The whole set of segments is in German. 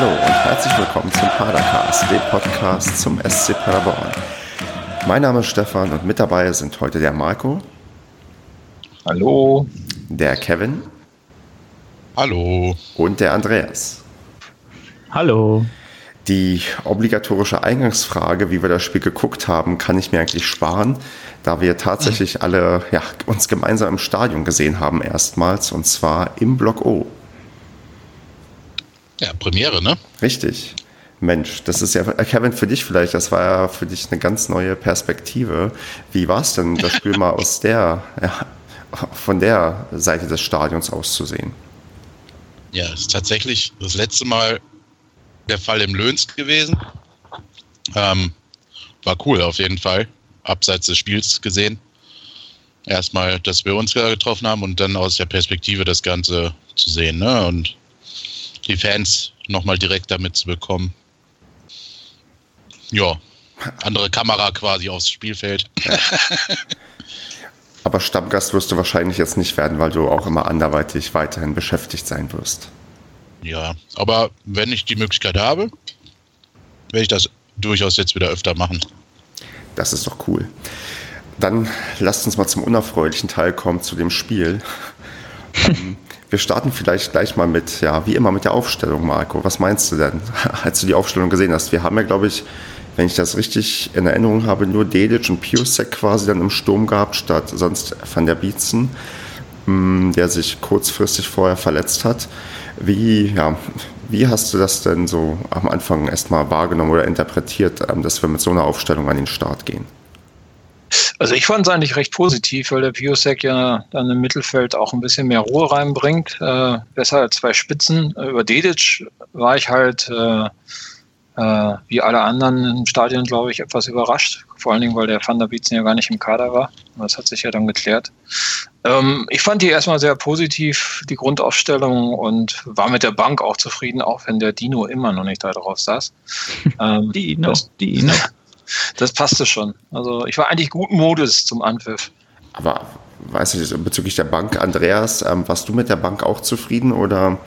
Hallo und herzlich willkommen zum Padercast, dem Podcast zum SC Paderborn. Mein Name ist Stefan und mit dabei sind heute der Marco. Hallo. Der Kevin. Hallo. Und der Andreas. Hallo. Die obligatorische Eingangsfrage, wie wir das Spiel geguckt haben, kann ich mir eigentlich sparen, da wir tatsächlich alle ja, uns gemeinsam im Stadion gesehen haben erstmals und zwar im Block O. Ja, Premiere, ne? Richtig. Mensch, das ist ja, Kevin, für dich vielleicht, das war ja für dich eine ganz neue Perspektive. Wie war es denn, das Spiel mal aus der, ja, von der Seite des Stadions auszusehen? Ja, ist tatsächlich das letzte Mal der Fall im Löns gewesen. Ähm, war cool auf jeden Fall, abseits des Spiels gesehen. Erstmal, dass wir uns getroffen haben und dann aus der Perspektive das Ganze zu sehen. Ne? Und die Fans nochmal direkt damit zu bekommen. Ja, andere Kamera quasi aufs Spielfeld. Aber Stammgast wirst du wahrscheinlich jetzt nicht werden, weil du auch immer anderweitig weiterhin beschäftigt sein wirst. Ja, aber wenn ich die Möglichkeit habe, werde ich das durchaus jetzt wieder öfter machen. Das ist doch cool. Dann lasst uns mal zum unerfreulichen Teil kommen, zu dem Spiel. Ähm, wir starten vielleicht gleich mal mit, ja, wie immer mit der Aufstellung, Marco. Was meinst du denn, als du die Aufstellung gesehen hast? Wir haben ja, glaube ich, wenn ich das richtig in Erinnerung habe, nur Dedic und Piusek quasi dann im Sturm gehabt, statt sonst Van der Bietzen, mm, der sich kurzfristig vorher verletzt hat. Wie, ja, wie hast du das denn so am Anfang erstmal wahrgenommen oder interpretiert, ähm, dass wir mit so einer Aufstellung an den Start gehen? Also ich fand es eigentlich recht positiv, weil der Piosek ja dann im Mittelfeld auch ein bisschen mehr Ruhe reinbringt. Äh, besser als zwei Spitzen. Über Dedic war ich halt äh, äh, wie alle anderen im Stadion, glaube ich, etwas überrascht. Vor allen Dingen, weil der Van der Bietzen ja gar nicht im Kader war. Das hat sich ja dann geklärt. Ähm, ich fand die erstmal sehr positiv, die Grundaufstellung, und war mit der Bank auch zufrieden, auch wenn der Dino immer noch nicht da drauf saß. Ähm, Dino, das, Dino. Das passte schon. Also ich war eigentlich guten Modus zum Anpfiff. Aber weiß ich, bezüglich der Bank, Andreas, ähm, warst du mit der Bank auch zufrieden oder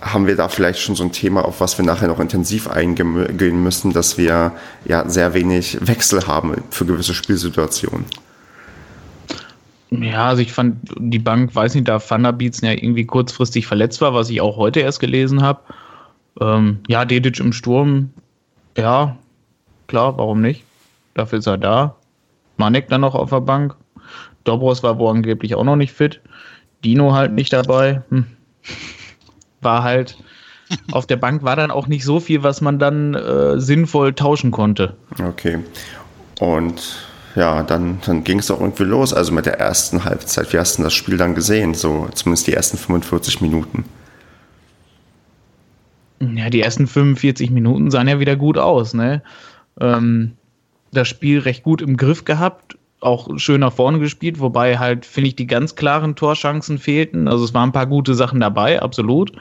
haben wir da vielleicht schon so ein Thema, auf was wir nachher noch intensiv eingehen müssen, dass wir ja sehr wenig Wechsel haben für gewisse Spielsituationen? Ja, also ich fand die Bank, weiß nicht, da Thunderbeats ja irgendwie kurzfristig verletzt war, was ich auch heute erst gelesen habe. Ähm, ja, Dedic im Sturm, ja, klar, warum nicht? Dafür ist er da. Manek dann noch auf der Bank. Dobros war wohl angeblich auch noch nicht fit. Dino halt nicht dabei. Hm. War halt, auf der Bank war dann auch nicht so viel, was man dann äh, sinnvoll tauschen konnte. Okay. Und ja, dann, dann ging es auch irgendwie los. Also mit der ersten Halbzeit. Wie hast du das Spiel dann gesehen? So zumindest die ersten 45 Minuten. Ja, die ersten 45 Minuten sahen ja wieder gut aus, ne? Ähm, das Spiel recht gut im Griff gehabt, auch schön nach vorne gespielt, wobei halt, finde ich, die ganz klaren Torchancen fehlten. Also es waren ein paar gute Sachen dabei, absolut.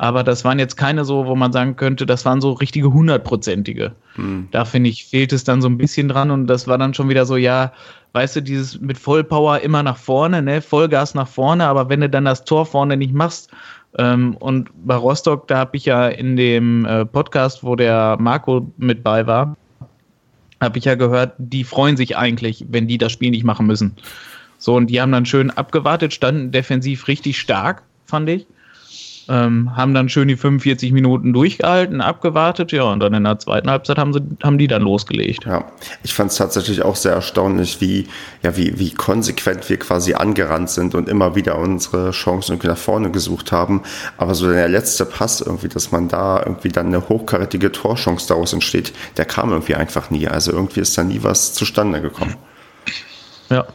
Aber das waren jetzt keine so, wo man sagen könnte, das waren so richtige hundertprozentige. Hm. Da finde ich, fehlt es dann so ein bisschen dran und das war dann schon wieder so, ja, weißt du, dieses mit Vollpower immer nach vorne, ne, Vollgas nach vorne, aber wenn du dann das Tor vorne nicht machst, ähm, und bei Rostock, da habe ich ja in dem äh, Podcast, wo der Marco mit bei war, habe ich ja gehört, die freuen sich eigentlich, wenn die das Spiel nicht machen müssen. So, und die haben dann schön abgewartet, standen defensiv richtig stark, fand ich. Ähm, haben dann schön die 45 Minuten durchgehalten, abgewartet, ja, und dann in der zweiten Halbzeit haben, sie, haben die dann losgelegt. Ja, ich fand es tatsächlich auch sehr erstaunlich, wie, ja, wie, wie konsequent wir quasi angerannt sind und immer wieder unsere Chancen irgendwie nach vorne gesucht haben. Aber so der letzte Pass irgendwie, dass man da irgendwie dann eine hochkarätige Torchance daraus entsteht, der kam irgendwie einfach nie. Also irgendwie ist da nie was zustande gekommen. Ja.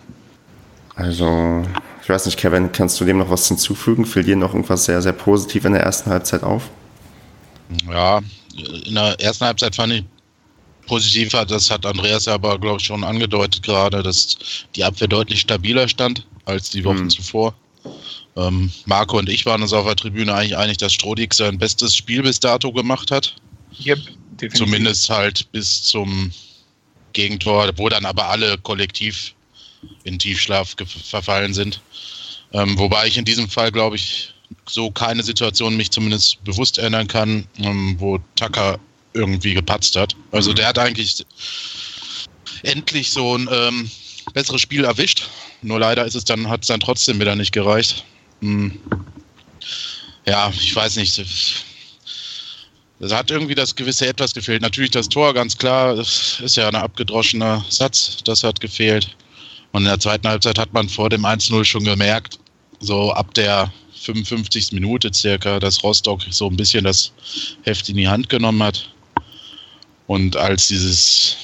Also, ich weiß nicht, Kevin, kannst du dem noch was hinzufügen? Fällt dir noch irgendwas sehr, sehr positiv in der ersten Halbzeit auf? Ja, in der ersten Halbzeit fand ich positiv, das hat Andreas aber, glaube ich, schon angedeutet gerade, dass die Abwehr deutlich stabiler stand als die Wochen mhm. zuvor. Ähm, Marco und ich waren uns auf der Tribüne eigentlich einig, dass Strodig sein bestes Spiel bis dato gemacht hat. Yep, definitiv. Zumindest halt bis zum Gegentor, wo dann aber alle kollektiv in Tiefschlaf verfallen sind. Ähm, wobei ich in diesem Fall, glaube ich, so keine Situation mich zumindest bewusst erinnern kann, ähm, wo Tucker irgendwie gepatzt hat. Also mhm. der hat eigentlich endlich so ein ähm, besseres Spiel erwischt. Nur leider ist es dann, hat es dann trotzdem wieder nicht gereicht. Hm. Ja, ich weiß nicht. Es hat irgendwie das gewisse Etwas gefehlt. Natürlich das Tor, ganz klar, das ist ja ein abgedroschener Satz, das hat gefehlt. Und in der zweiten Halbzeit hat man vor dem 1-0 schon gemerkt, so ab der 55. Minute circa, dass Rostock so ein bisschen das Heft in die Hand genommen hat. Und als dieses,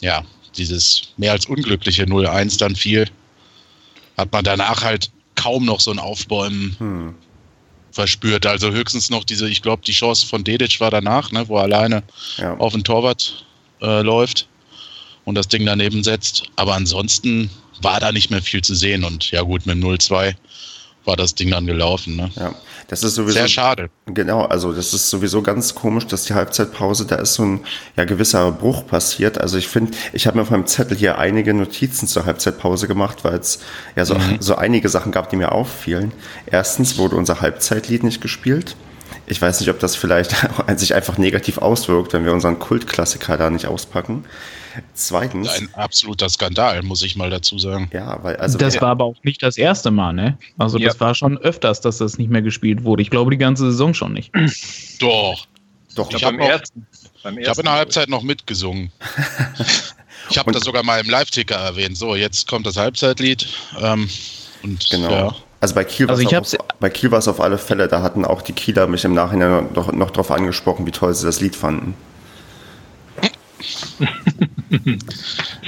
ja, dieses mehr als unglückliche 0-1 dann fiel, hat man danach halt kaum noch so ein Aufbäumen hm. verspürt. Also höchstens noch diese, ich glaube, die Chance von Dedic war danach, ne, wo er alleine ja. auf den Torwart äh, läuft und das Ding daneben setzt. Aber ansonsten war da nicht mehr viel zu sehen. Und ja gut, mit 0-2 war das Ding dann gelaufen. Ne? Ja, das ist sowieso. Sehr schade. Genau, also das ist sowieso ganz komisch, dass die Halbzeitpause, da ist so ein ja, gewisser Bruch passiert. Also ich finde, ich habe mir auf meinem Zettel hier einige Notizen zur Halbzeitpause gemacht, weil es ja so, mhm. so einige Sachen gab, die mir auffielen. Erstens wurde unser Halbzeitlied nicht gespielt. Ich weiß nicht, ob das vielleicht sich einfach negativ auswirkt, wenn wir unseren Kultklassiker da nicht auspacken. Zweitens. Ein absoluter Skandal, muss ich mal dazu sagen. Ja, weil also. Das war aber auch nicht das erste Mal, ne? Also ja. das war schon öfters, dass das nicht mehr gespielt wurde. Ich glaube die ganze Saison schon nicht. Doch. Doch, ich, ich habe hab in der Halbzeit noch mitgesungen. ich habe das sogar mal im Live-Ticker erwähnt. So, jetzt kommt das Halbzeitlied. Ähm, und, genau. Ja. Also bei Kiel, also auf, bei Kiel war es auf alle Fälle, da hatten auch die Kieler mich im Nachhinein noch, noch darauf angesprochen, wie toll sie das Lied fanden.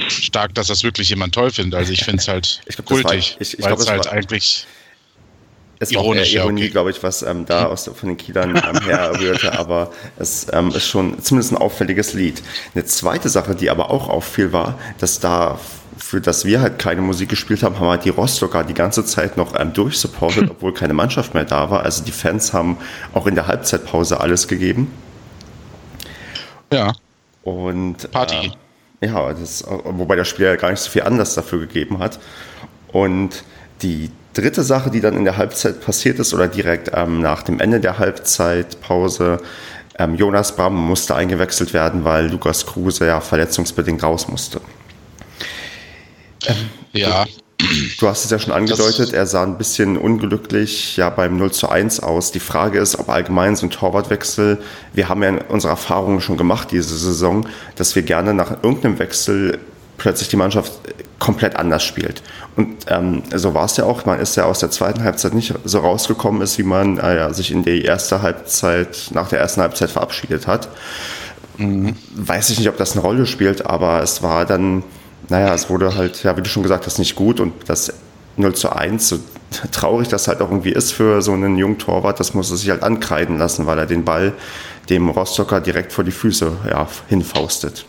Stark, dass das wirklich jemand toll findet. Also ich finde es halt glaub, kultig, weil es halt war, eigentlich es ironisch, war Ironie, okay. glaube ich, was ähm, da aus, von den Kielern ähm, herrührte, aber es ähm, ist schon zumindest ein auffälliges Lied. Eine zweite Sache, die aber auch auffiel, war, dass da für das wir halt keine Musik gespielt haben, haben halt die Rostocker die ganze Zeit noch ähm, durchsupportet, obwohl keine Mannschaft mehr da war. Also die Fans haben auch in der Halbzeitpause alles gegeben. Ja. Und Party. Äh, ja, das, wobei der Spieler ja gar nicht so viel Anlass dafür gegeben hat. Und die dritte Sache, die dann in der Halbzeit passiert ist oder direkt ähm, nach dem Ende der Halbzeitpause, ähm, Jonas Bram musste eingewechselt werden, weil Lukas Kruse ja verletzungsbedingt raus musste. Ähm, ja, Du hast es ja schon angedeutet, er sah ein bisschen unglücklich ja beim 0 zu 1 aus. Die Frage ist, ob allgemein so ein Torwartwechsel, wir haben ja unsere Erfahrungen schon gemacht diese Saison, dass wir gerne nach irgendeinem Wechsel plötzlich die Mannschaft komplett anders spielt. Und ähm, so war es ja auch. Man ist ja aus der zweiten Halbzeit nicht so rausgekommen ist, wie man äh, ja, sich in die erste Halbzeit, nach der ersten Halbzeit verabschiedet hat. Mhm. Weiß ich nicht, ob das eine Rolle spielt, aber es war dann naja, es wurde halt, ja, wie du schon gesagt hast, nicht gut und das 0 zu 1, so traurig das halt auch irgendwie ist für so einen jungen Torwart, das muss er sich halt ankreiden lassen, weil er den Ball dem Rostocker direkt vor die Füße ja, hinfaustet.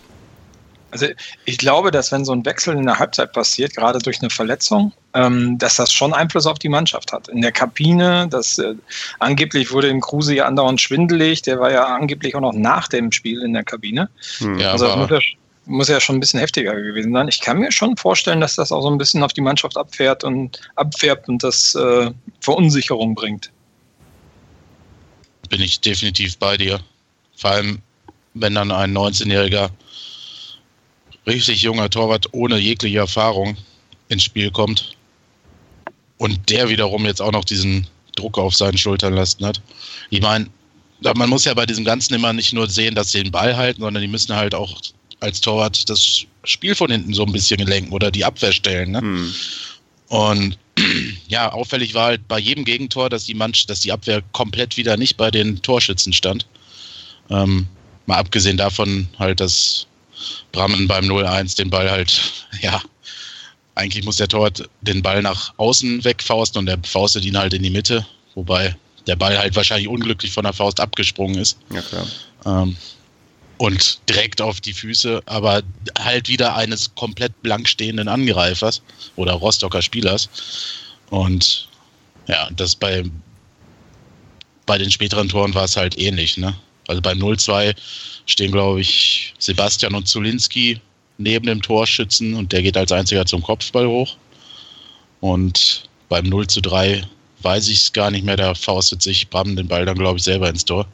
Also ich glaube, dass wenn so ein Wechsel in der Halbzeit passiert, gerade durch eine Verletzung, ähm, dass das schon Einfluss auf die Mannschaft hat. In der Kabine, das äh, angeblich wurde im Kruse ja andauernd schwindelig, der war ja angeblich auch noch nach dem Spiel in der Kabine. Hm. Ja, also das muss ja, muss ja schon ein bisschen heftiger gewesen sein. Ich kann mir schon vorstellen, dass das auch so ein bisschen auf die Mannschaft abfährt und abfärbt und das äh, Verunsicherung bringt. Bin ich definitiv bei dir. Vor allem, wenn dann ein 19-jähriger, richtig junger Torwart ohne jegliche Erfahrung ins Spiel kommt und der wiederum jetzt auch noch diesen Druck auf seinen Schultern lassen hat. Ich meine, man muss ja bei diesem Ganzen immer nicht nur sehen, dass sie den Ball halten, sondern die müssen halt auch als Torwart das Spiel von hinten so ein bisschen lenken oder die Abwehr stellen. Ne? Hm. Und ja, auffällig war halt bei jedem Gegentor, dass die, Mannschaft, dass die Abwehr komplett wieder nicht bei den Torschützen stand. Ähm, mal abgesehen davon halt, dass Brammen beim 0-1 den Ball halt, ja, eigentlich muss der Torwart den Ball nach außen wegfausten und der faustet ihn halt in die Mitte, wobei der Ball halt wahrscheinlich unglücklich von der Faust abgesprungen ist. Ja, klar. Ähm, und direkt auf die Füße, aber halt wieder eines komplett blank stehenden Angreifers oder Rostocker Spielers. Und ja, das bei, bei den späteren Toren war es halt ähnlich. Ne? Also beim 0-2 stehen, glaube ich, Sebastian und Zulinski neben dem Torschützen und der geht als einziger zum Kopfball hoch. Und beim 0 3 weiß ich es gar nicht mehr. Da faustet sich Bram den Ball dann, glaube ich, selber ins Tor.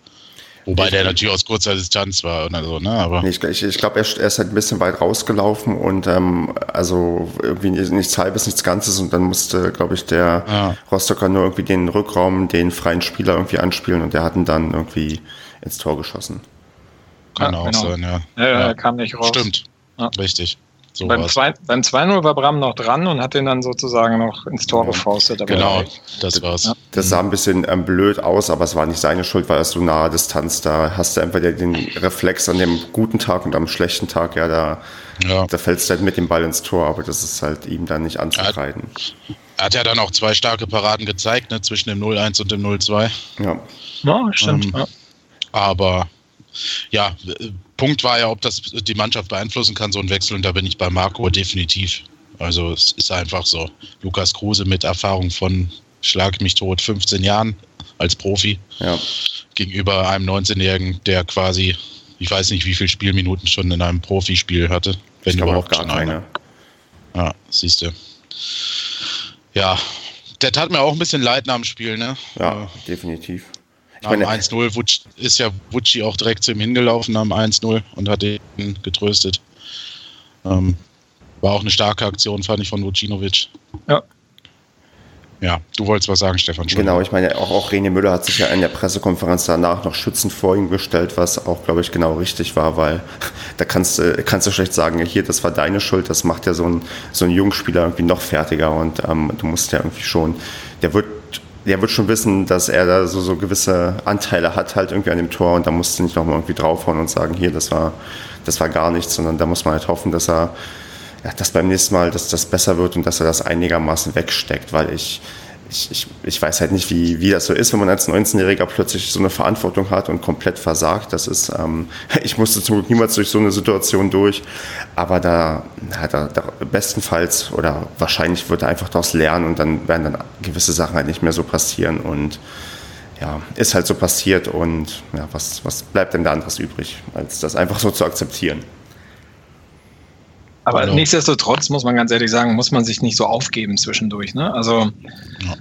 Wobei der natürlich aus kurzer Distanz war oder so, ne? Aber ich ich, ich glaube, er, er, ist halt ein bisschen weit rausgelaufen und ähm, also irgendwie nichts halbes, nichts Ganzes und dann musste, glaube ich, der ja. Rostocker nur irgendwie den Rückraum, den freien Spieler irgendwie anspielen und der hat ihn dann irgendwie ins Tor geschossen. Kann ja, auch genau. sein, ja. Ja, ja. Er kam nicht raus. Stimmt, richtig. So beim 2-0 war Bram noch dran und hat den dann sozusagen noch ins Tor gefaustet. Genau, das war's. Ja. Das sah ein bisschen ähm, blöd aus, aber es war nicht seine Schuld, weil er so nahe Distanz da hast du einfach den Reflex an dem guten Tag und am schlechten Tag, ja, da, ja. da fällst du halt mit dem Ball ins Tor, aber das ist halt ihm dann nicht anzukreiden. Er hat ja dann auch zwei starke Paraden gezeigt, ne, zwischen dem 0-1 und dem 0-2. Ja. ja, stimmt. Ähm, ja. Aber ja, Punkt war ja, ob das die Mannschaft beeinflussen kann, so ein Wechsel. Und da bin ich bei Marco definitiv. Also es ist einfach so. Lukas Kruse mit Erfahrung von Schlag mich tot 15 Jahren als Profi ja. gegenüber einem 19-Jährigen, der quasi, ich weiß nicht, wie viele Spielminuten schon in einem Profispiel hatte. Wenn ich überhaupt gar keine. Ja, siehst du. Ja, der tat mir auch ein bisschen leid nach dem Spiel, ne? Ja, definitiv. Ich dem 1-0 ist ja Wutschi auch direkt zu ihm hingelaufen dem 1-0 und hat ihn getröstet. Ähm, war auch eine starke Aktion, fand ich, von Vucinovic. Ja. Ja, du wolltest was sagen, Stefan. Genau, ich meine, auch, auch René Müller hat sich ja in der Pressekonferenz danach noch schützend vor ihm gestellt, was auch, glaube ich, genau richtig war, weil da kannst du, kannst du schlecht sagen, hier, das war deine Schuld, das macht ja so ein, so ein Jungspieler irgendwie noch fertiger und ähm, du musst ja irgendwie schon, der wird der wird schon wissen, dass er da so, so gewisse Anteile hat halt irgendwie an dem Tor und da musst du nicht nochmal irgendwie draufhauen und sagen, hier, das war, das war gar nichts, sondern da muss man halt hoffen, dass er, ja, dass beim nächsten Mal, dass das besser wird und dass er das einigermaßen wegsteckt, weil ich, ich, ich, ich weiß halt nicht, wie, wie das so ist, wenn man als 19-Jähriger plötzlich so eine Verantwortung hat und komplett versagt. Das ist, ähm, ich musste zum Glück niemals durch so eine Situation durch, aber da, na, da, da bestenfalls oder wahrscheinlich wird er einfach daraus lernen und dann werden dann gewisse Sachen halt nicht mehr so passieren und ja, ist halt so passiert und ja, was, was bleibt denn da anderes übrig, als das einfach so zu akzeptieren? Aber genau. nichtsdestotrotz muss man ganz ehrlich sagen, muss man sich nicht so aufgeben zwischendurch. Ne? Also ja.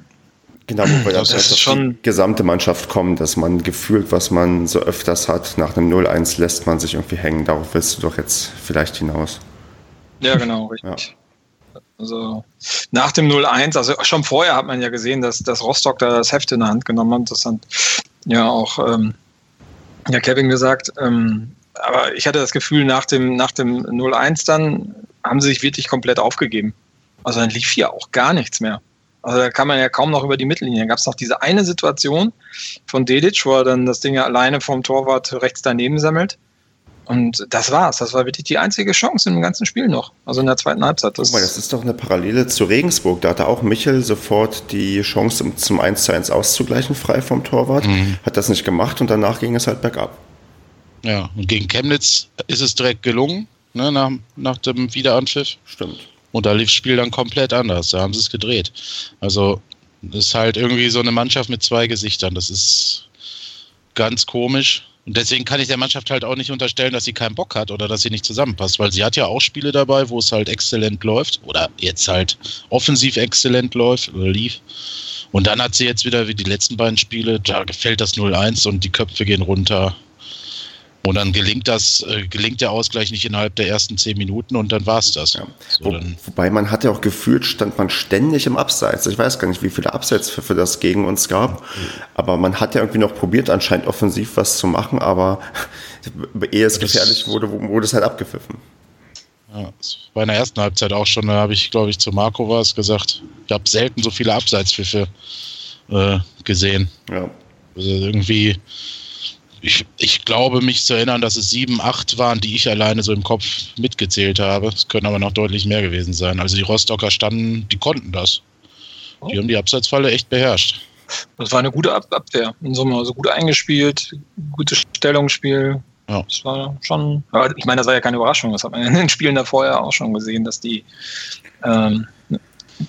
Genau, wobei das, das ist schon die gesamte Mannschaft kommt, dass man gefühlt, was man so öfters hat, nach einem 0-1 lässt man sich irgendwie hängen. Darauf willst du doch jetzt vielleicht hinaus. Ja, genau, richtig. Ja. Also nach dem 0-1, also schon vorher hat man ja gesehen, dass, dass Rostock da das Heft in der Hand genommen hat. Das hat ja auch ähm, ja, Kevin gesagt. Ähm, aber ich hatte das Gefühl, nach dem, nach dem 0-1 dann haben sie sich wirklich komplett aufgegeben. Also dann lief hier auch gar nichts mehr. Also da kann man ja kaum noch über die Mittellinie. Da gab es noch diese eine Situation von Dedic, wo er dann das Ding alleine vom Torwart rechts daneben sammelt. Und das war's. Das war wirklich die einzige Chance im ganzen Spiel noch. Also in der zweiten Halbzeit. Das, mal, das ist doch eine Parallele zu Regensburg. Da hatte auch Michel sofort die Chance, zum 1 zu 1 auszugleichen, frei vom Torwart. Mhm. Hat das nicht gemacht und danach ging es halt bergab. Ja, und gegen Chemnitz ist es direkt gelungen, ne, nach, nach dem Wiederanpfiff. Stimmt. Und da lief das Spiel dann komplett anders. Da haben sie es gedreht. Also, ist halt irgendwie so eine Mannschaft mit zwei Gesichtern. Das ist ganz komisch. Und deswegen kann ich der Mannschaft halt auch nicht unterstellen, dass sie keinen Bock hat oder dass sie nicht zusammenpasst, weil sie hat ja auch Spiele dabei, wo es halt exzellent läuft oder jetzt halt offensiv exzellent läuft oder lief. Und dann hat sie jetzt wieder wie die letzten beiden Spiele, da gefällt das 0-1 und die Köpfe gehen runter. Und dann gelingt das, äh, gelingt der Ausgleich nicht innerhalb der ersten zehn Minuten und dann war es das. Ja. So, Wo, wobei man hat ja auch gefühlt, stand man ständig im Abseits. Ich weiß gar nicht, wie viele Abseitspfiffe das gegen uns gab. Aber man hat ja irgendwie noch probiert, anscheinend offensiv was zu machen, aber ehe es das gefährlich wurde, wurde es halt abgepfiffen. Ja, in der ersten Halbzeit auch schon, da habe ich, glaube ich, zu Marco was gesagt. Ich habe selten so viele Abseitspfiffe äh, gesehen. Ja. Also irgendwie ich, ich glaube, mich zu erinnern, dass es sieben, acht waren, die ich alleine so im Kopf mitgezählt habe. Es können aber noch deutlich mehr gewesen sein. Also die Rostocker standen, die konnten das. Die haben die Abseitsfalle echt beherrscht. Das war eine gute Ab Abwehr. In Summe, also gut eingespielt, gutes Stellungsspiel. Ja. Das war schon, aber ich meine, das war ja keine Überraschung. Das hat man in den Spielen davor ja auch schon gesehen, dass die ähm,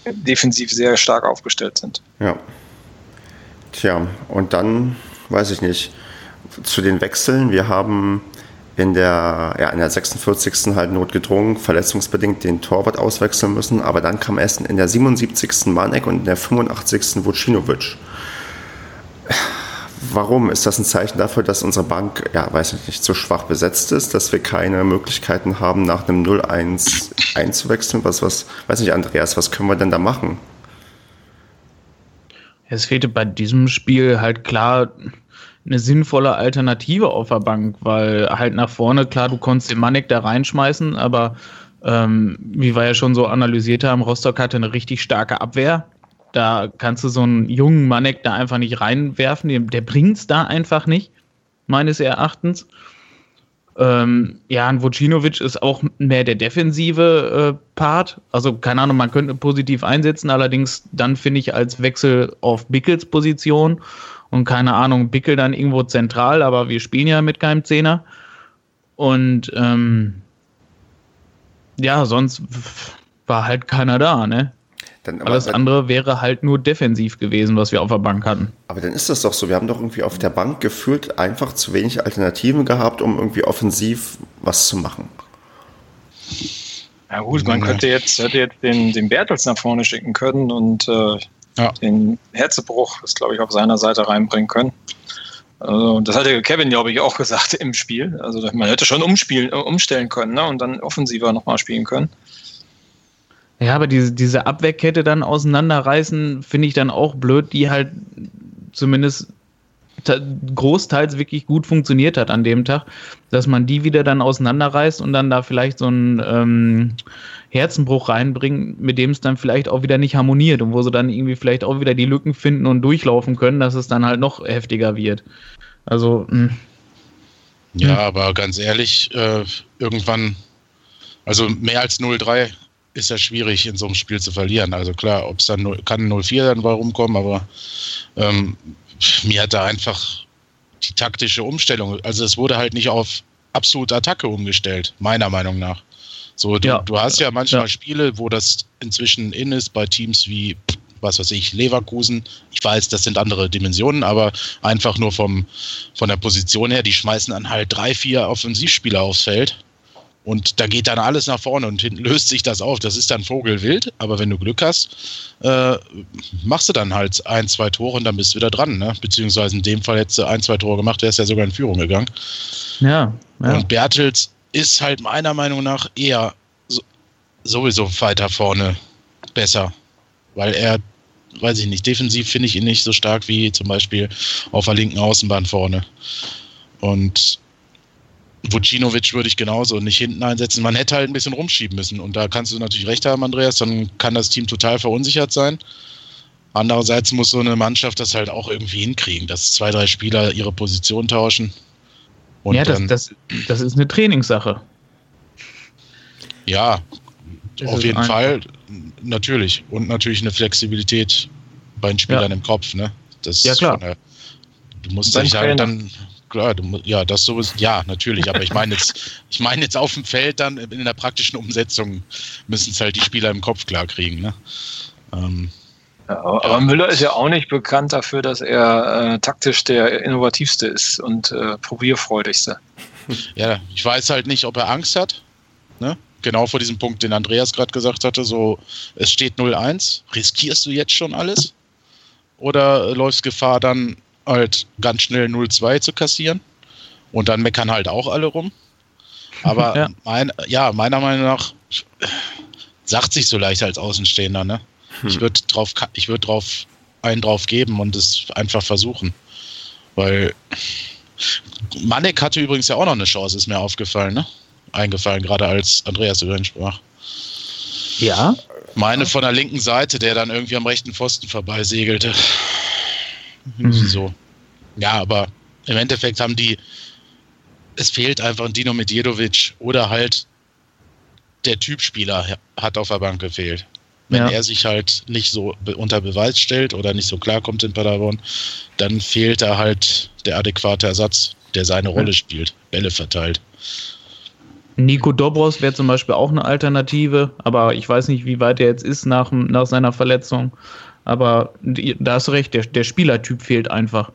defensiv sehr stark aufgestellt sind. Ja. Tja, und dann, weiß ich nicht, zu den Wechseln. Wir haben in der, ja, in der 46. halt notgedrungen, verletzungsbedingt den Torwart auswechseln müssen, aber dann kam erst in der 77. Manek und in der 85. Vucinovic. Warum? Ist das ein Zeichen dafür, dass unsere Bank, ja, weiß ich nicht, so schwach besetzt ist, dass wir keine Möglichkeiten haben, nach einem 0-1 einzuwechseln? Was, was, weiß nicht, Andreas, was können wir denn da machen? Es fehlte bei diesem Spiel halt klar eine sinnvolle Alternative auf der Bank, weil halt nach vorne, klar, du konntest den Manek da reinschmeißen, aber ähm, wie wir ja schon so analysiert haben, Rostock hatte eine richtig starke Abwehr. Da kannst du so einen jungen Manek da einfach nicht reinwerfen, der, der bringt es da einfach nicht, meines Erachtens. Ähm, ja, ein Vucinovic ist auch mehr der defensive äh, Part. Also, keine Ahnung, man könnte positiv einsetzen, allerdings dann finde ich als Wechsel auf Bickels Position und keine Ahnung, Bickel dann irgendwo zentral, aber wir spielen ja mit keinem Zehner. Und ähm, ja, sonst war halt keiner da, ne? Dann, Alles andere wäre halt nur defensiv gewesen, was wir auf der Bank hatten. Aber dann ist das doch so. Wir haben doch irgendwie auf der Bank gefühlt einfach zu wenig Alternativen gehabt, um irgendwie offensiv was zu machen. Ja gut, man könnte jetzt, hätte jetzt den, den Bertels nach vorne schicken können und äh, ja. den Herzebruch, das glaube ich, auf seiner Seite reinbringen können. Also, das hatte Kevin, glaube ich, auch gesagt im Spiel. Also man hätte schon umspielen, umstellen können ne? und dann offensiver nochmal spielen können. Ja, aber diese, diese Abwehrkette dann auseinanderreißen, finde ich dann auch blöd, die halt zumindest großteils wirklich gut funktioniert hat an dem Tag, dass man die wieder dann auseinanderreißt und dann da vielleicht so einen ähm, Herzenbruch reinbringt, mit dem es dann vielleicht auch wieder nicht harmoniert und wo sie dann irgendwie vielleicht auch wieder die Lücken finden und durchlaufen können, dass es dann halt noch heftiger wird. Also. Mh. Hm. Ja, aber ganz ehrlich, äh, irgendwann, also mehr als 0-3 ist ja schwierig in so einem Spiel zu verlieren. Also klar, ob es dann 0, kann 0-4 dann mal rumkommen, aber ähm, mir hat da einfach die taktische Umstellung, also es wurde halt nicht auf absolute Attacke umgestellt, meiner Meinung nach. So, du, ja. du hast ja manchmal ja. Spiele, wo das inzwischen in ist, bei Teams wie, was weiß ich, Leverkusen. Ich weiß, das sind andere Dimensionen, aber einfach nur vom, von der Position her, die schmeißen dann halt drei, vier Offensivspieler aufs Feld und da geht dann alles nach vorne und hinten löst sich das auf. Das ist dann Vogelwild, aber wenn du Glück hast, äh, machst du dann halt ein, zwei Tore und dann bist du wieder dran. Ne? Beziehungsweise in dem Fall hättest du ein, zwei Tore gemacht, der ist ja sogar in Führung gegangen. Ja. ja. Und Bertels ist halt meiner Meinung nach eher so, sowieso weiter vorne besser, weil er, weiß ich nicht, defensiv finde ich ihn nicht so stark wie zum Beispiel auf der linken Außenbahn vorne. Und Vucinovic würde ich genauso nicht hinten einsetzen. Man hätte halt ein bisschen rumschieben müssen. Und da kannst du natürlich recht haben, Andreas. Dann kann das Team total verunsichert sein. Andererseits muss so eine Mannschaft das halt auch irgendwie hinkriegen, dass zwei, drei Spieler ihre Position tauschen. ja, das, das, das ist eine Trainingssache. Ja, das auf jeden Fall. Natürlich. Und natürlich eine Flexibilität bei den Spielern ja. im Kopf. Ne? Das ja, klar. Der, du musst dich halt dann klar, du, ja, das sowieso, ja, natürlich, aber ich meine jetzt, ich meine jetzt auf dem Feld dann in der praktischen Umsetzung müssen es halt die Spieler im Kopf klar kriegen, ne? Ähm, ja, aber, aber, Müller ist ja auch nicht bekannt dafür, dass er äh, taktisch der innovativste ist und äh, probierfreudigste. Ja, ich weiß halt nicht, ob er Angst hat, ne? Genau vor diesem Punkt, den Andreas gerade gesagt hatte, so, es steht 0-1, riskierst du jetzt schon alles? Oder läufst Gefahr dann halt ganz schnell 0-2 zu kassieren. Und dann meckern halt auch alle rum. Aber ja. Mein, ja, meiner Meinung nach sagt sich so leicht als Außenstehender. Ne? Hm. Ich würde drauf, ich würde drauf einen drauf geben und es einfach versuchen. Weil Manek hatte übrigens ja auch noch eine Chance, ist mir aufgefallen, ne? Eingefallen, gerade als Andreas über ihn sprach. Ja. Meine von der linken Seite, der dann irgendwie am rechten Pfosten vorbeisegelte. Mhm. So. Ja, aber im Endeffekt haben die, es fehlt einfach ein Dino Medjedovic oder halt der Typspieler hat auf der Bank gefehlt. Wenn ja. er sich halt nicht so unter Beweis stellt oder nicht so klarkommt in Paderborn, dann fehlt da halt der adäquate Ersatz, der seine ja. Rolle spielt, Bälle verteilt. Nico Dobros wäre zum Beispiel auch eine Alternative, aber ich weiß nicht, wie weit er jetzt ist nach, nach seiner Verletzung. Aber da hast du recht, der, der Spielertyp fehlt einfach.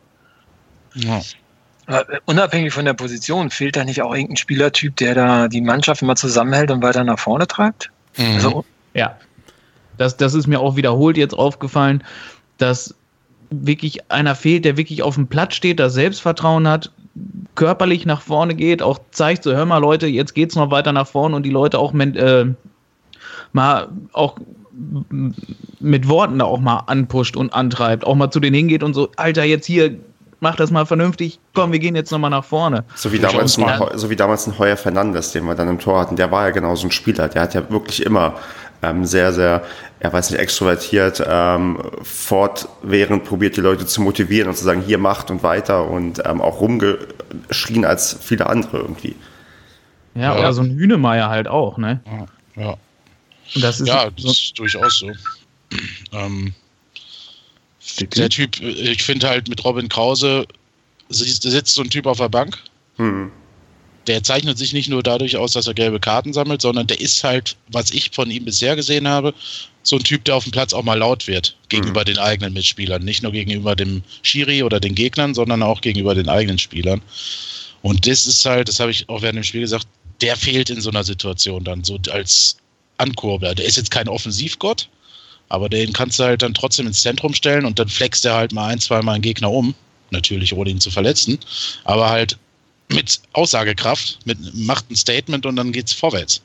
Ja. Unabhängig von der Position, fehlt da nicht auch irgendein Spielertyp, der da die Mannschaft immer zusammenhält und weiter nach vorne treibt? Mhm. Also, ja. Das, das ist mir auch wiederholt jetzt aufgefallen, dass wirklich einer fehlt, der wirklich auf dem Platz steht, das Selbstvertrauen hat, körperlich nach vorne geht, auch zeigt so, hör mal Leute, jetzt geht's noch weiter nach vorne und die Leute auch äh, mal auch mit Worten da auch mal anpusht und antreibt, auch mal zu denen hingeht und so, Alter, jetzt hier, mach das mal vernünftig, komm, wir gehen jetzt nochmal nach vorne. So wie, damals ein, so wie damals ein Heuer Fernandes, den wir dann im Tor hatten, der war ja genau so ein Spieler, der hat ja wirklich immer ähm, sehr, sehr, er weiß nicht, extrovertiert, ähm, fortwährend probiert, die Leute zu motivieren und zu sagen, hier macht und weiter und ähm, auch rumgeschrien als viele andere irgendwie. Ja, ja, oder so ein Hühnemeier halt auch, ne? Ja. ja. Das ist ja, das so ist durchaus so. Ähm, der Typ, ich finde halt mit Robin Krause sitzt so ein Typ auf der Bank. Hm. Der zeichnet sich nicht nur dadurch aus, dass er gelbe Karten sammelt, sondern der ist halt, was ich von ihm bisher gesehen habe, so ein Typ, der auf dem Platz auch mal laut wird gegenüber hm. den eigenen Mitspielern. Nicht nur gegenüber dem Schiri oder den Gegnern, sondern auch gegenüber den eigenen Spielern. Und das ist halt, das habe ich auch während dem Spiel gesagt, der fehlt in so einer Situation dann, so als Ankurbler. Der ist jetzt kein Offensivgott, aber den kannst du halt dann trotzdem ins Zentrum stellen und dann flext er halt mal ein, zwei Mal einen Gegner um. Natürlich ohne ihn zu verletzen, aber halt mit Aussagekraft, mit macht ein Statement und dann geht's vorwärts.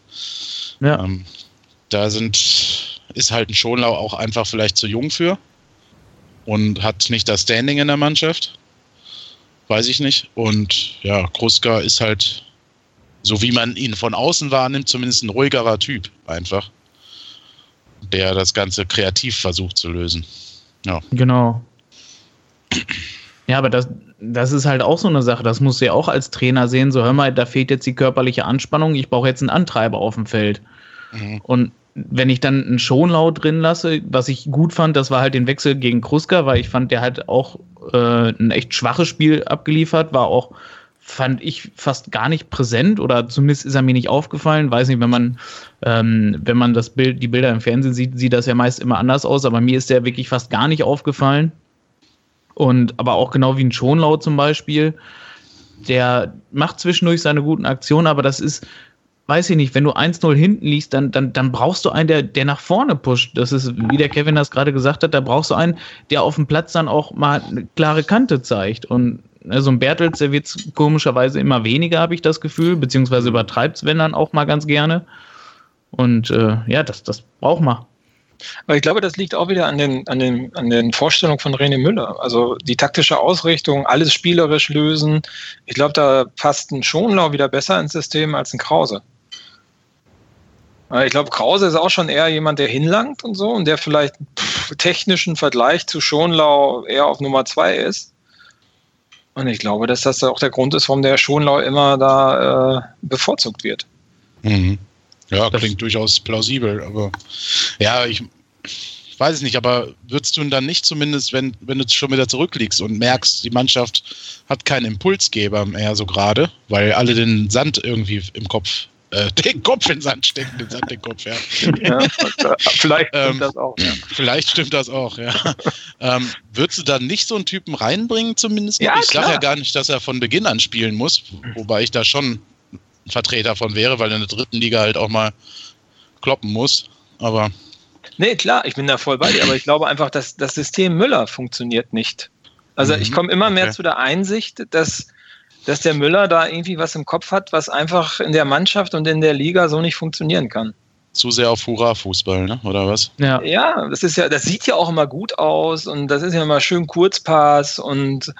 Ja. Ähm, da sind, ist halt ein Schonlau auch einfach vielleicht zu jung für und hat nicht das Standing in der Mannschaft. Weiß ich nicht. Und ja, Kruska ist halt so wie man ihn von außen wahrnimmt, zumindest ein ruhigerer Typ einfach, der das Ganze kreativ versucht zu lösen. Ja. Genau. Ja, aber das, das ist halt auch so eine Sache. Das musst du ja auch als Trainer sehen. So, hör mal, da fehlt jetzt die körperliche Anspannung. Ich brauche jetzt einen Antreiber auf dem Feld. Mhm. Und wenn ich dann einen Schonlau drin lasse, was ich gut fand, das war halt den Wechsel gegen Kruska, weil ich fand, der hat auch äh, ein echt schwaches Spiel abgeliefert, war auch fand ich fast gar nicht präsent oder zumindest ist er mir nicht aufgefallen. Weiß nicht, wenn man, ähm, wenn man das Bild, die Bilder im Fernsehen sieht, sieht das ja meist immer anders aus, aber mir ist der wirklich fast gar nicht aufgefallen. Und aber auch genau wie ein Schonlau zum Beispiel, der macht zwischendurch seine guten Aktionen, aber das ist, weiß ich nicht, wenn du 1-0 hinten liegst, dann, dann, dann brauchst du einen, der, der nach vorne pusht. Das ist, wie der Kevin das gerade gesagt hat, da brauchst du einen, der auf dem Platz dann auch mal eine klare Kante zeigt. Und Ne, so ein Bertels, der wird komischerweise immer weniger, habe ich das Gefühl, beziehungsweise übertreibt es, wenn dann auch mal ganz gerne. Und äh, ja, das, das braucht man. Aber ich glaube, das liegt auch wieder an den, an den, an den Vorstellungen von René Müller. Also die taktische Ausrichtung, alles spielerisch lösen. Ich glaube, da passt ein Schonlau wieder besser ins System als ein Krause. Ich glaube, Krause ist auch schon eher jemand, der hinlangt und so und der vielleicht pff, technischen Vergleich zu Schonlau eher auf Nummer zwei ist. Und ich glaube, dass das auch der Grund ist, warum der Schonlau immer da äh, bevorzugt wird. Mhm. Ja, klingt das durchaus plausibel, aber ja, ich, weiß es nicht, aber würdest du ihn dann nicht zumindest, wenn, wenn du schon wieder zurückliegst und merkst, die Mannschaft hat keinen Impulsgeber mehr so gerade, weil alle den Sand irgendwie im Kopf äh, den Kopf in den Sand stecken, den Sand den Kopf, ja. ja vielleicht stimmt ähm, das auch, ja. Vielleicht stimmt das auch, ja. ähm, würdest du dann nicht so einen Typen reinbringen, zumindest? Ja, ich sage ja gar nicht, dass er von Beginn an spielen muss, wobei ich da schon ein Vertreter von wäre, weil er in der dritten Liga halt auch mal kloppen muss. Aber. Nee, klar, ich bin da voll bei dir, aber ich glaube einfach, dass das System Müller funktioniert nicht. Also mhm, ich komme immer mehr okay. zu der Einsicht, dass dass der Müller da irgendwie was im Kopf hat, was einfach in der Mannschaft und in der Liga so nicht funktionieren kann. Zu sehr auf Hurra-Fußball, ne? oder was? Ja. ja, das ist ja, das sieht ja auch immer gut aus und das ist ja immer schön Kurzpass und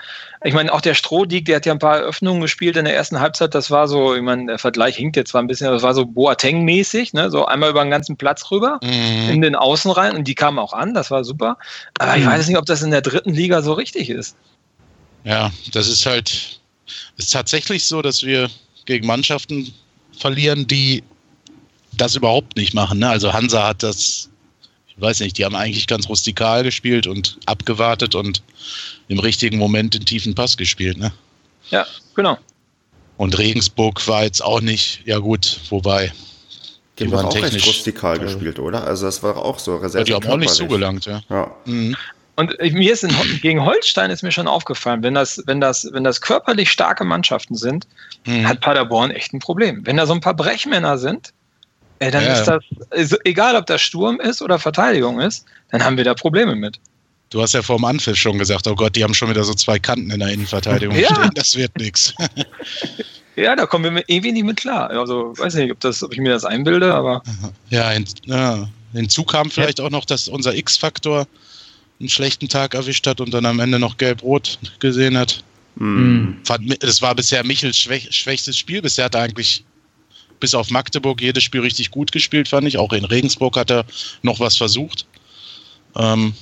ich meine, auch der Strohdiek, der hat ja ein paar Eröffnungen gespielt in der ersten Halbzeit, das war so, ich meine, der Vergleich hinkt jetzt zwar ein bisschen, das war so Boateng-mäßig, ne? so einmal über den ganzen Platz rüber, mhm. in den Außen rein und die kamen auch an, das war super, aber ich mhm. weiß nicht, ob das in der dritten Liga so richtig ist. Ja, das ist halt, es ist tatsächlich so, dass wir gegen Mannschaften verlieren, die das überhaupt nicht machen. Ne? Also Hansa hat das, ich weiß nicht, die haben eigentlich ganz rustikal gespielt und abgewartet und im richtigen Moment den tiefen Pass gespielt. Ne? Ja, genau. Und Regensburg war jetzt auch nicht, ja gut, wobei. Die, die waren auch technisch recht rustikal gespielt, oder? Also das war auch so Reserve. Ja, die haben auch nicht zugelangt, ja. ja. Mhm. Und mir ist in, gegen Holstein ist mir schon aufgefallen, wenn das, wenn das, wenn das körperlich starke Mannschaften sind, mhm. hat Paderborn echt ein Problem. Wenn da so ein paar Brechmänner sind, äh, dann ja. ist das, ist, egal ob das Sturm ist oder Verteidigung ist, dann haben wir da Probleme mit. Du hast ja vor dem Anpfiff schon gesagt, oh Gott, die haben schon wieder so zwei Kanten in der Innenverteidigung ja. stehen, das wird nichts. Ja, da kommen wir irgendwie nicht mit klar. Also weiß nicht, ob, das, ob ich mir das einbilde, aber. Ja, hin, ja. hinzu kam vielleicht ja. auch noch, dass unser X-Faktor einen schlechten Tag erwischt hat und dann am Ende noch gelb-rot gesehen hat. Mhm. Es war bisher Michels schwäch, schwächstes Spiel. Bisher hat er eigentlich bis auf Magdeburg jedes Spiel richtig gut gespielt, fand ich. Auch in Regensburg hat er noch was versucht. Ähm,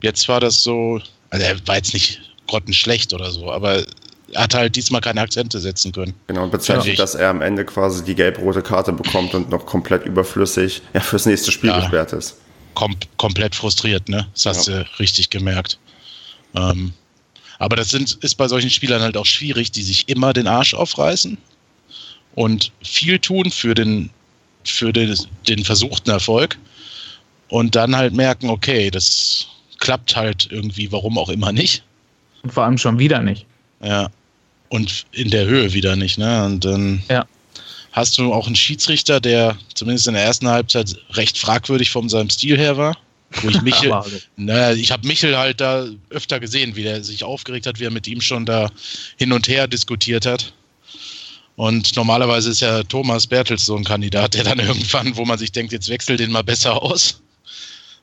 jetzt war das so, also er war jetzt nicht grottenschlecht oder so, aber er hat halt diesmal keine Akzente setzen können. Genau, und bezeichnet, ja. dass er am Ende quasi die gelb-rote Karte bekommt und noch komplett überflüssig ja, fürs nächste Spiel ja. gesperrt ist. Kom komplett frustriert, ne? Das hast ja. du richtig gemerkt. Ähm, aber das sind, ist bei solchen Spielern halt auch schwierig, die sich immer den Arsch aufreißen und viel tun für den, für den, den versuchten Erfolg und dann halt merken, okay, das klappt halt irgendwie, warum auch immer nicht. Und vor allem schon wieder nicht. Ja. Und in der Höhe wieder nicht, ne? Und dann ja. Hast du auch einen Schiedsrichter, der zumindest in der ersten Halbzeit recht fragwürdig von seinem Stil her war. Wo ich Michel, naja, ich habe Michel halt da öfter gesehen, wie der sich aufgeregt hat, wie er mit ihm schon da hin und her diskutiert hat. Und normalerweise ist ja Thomas Bertels so ein Kandidat, der dann irgendwann, wo man sich denkt, jetzt wechselt den mal besser aus.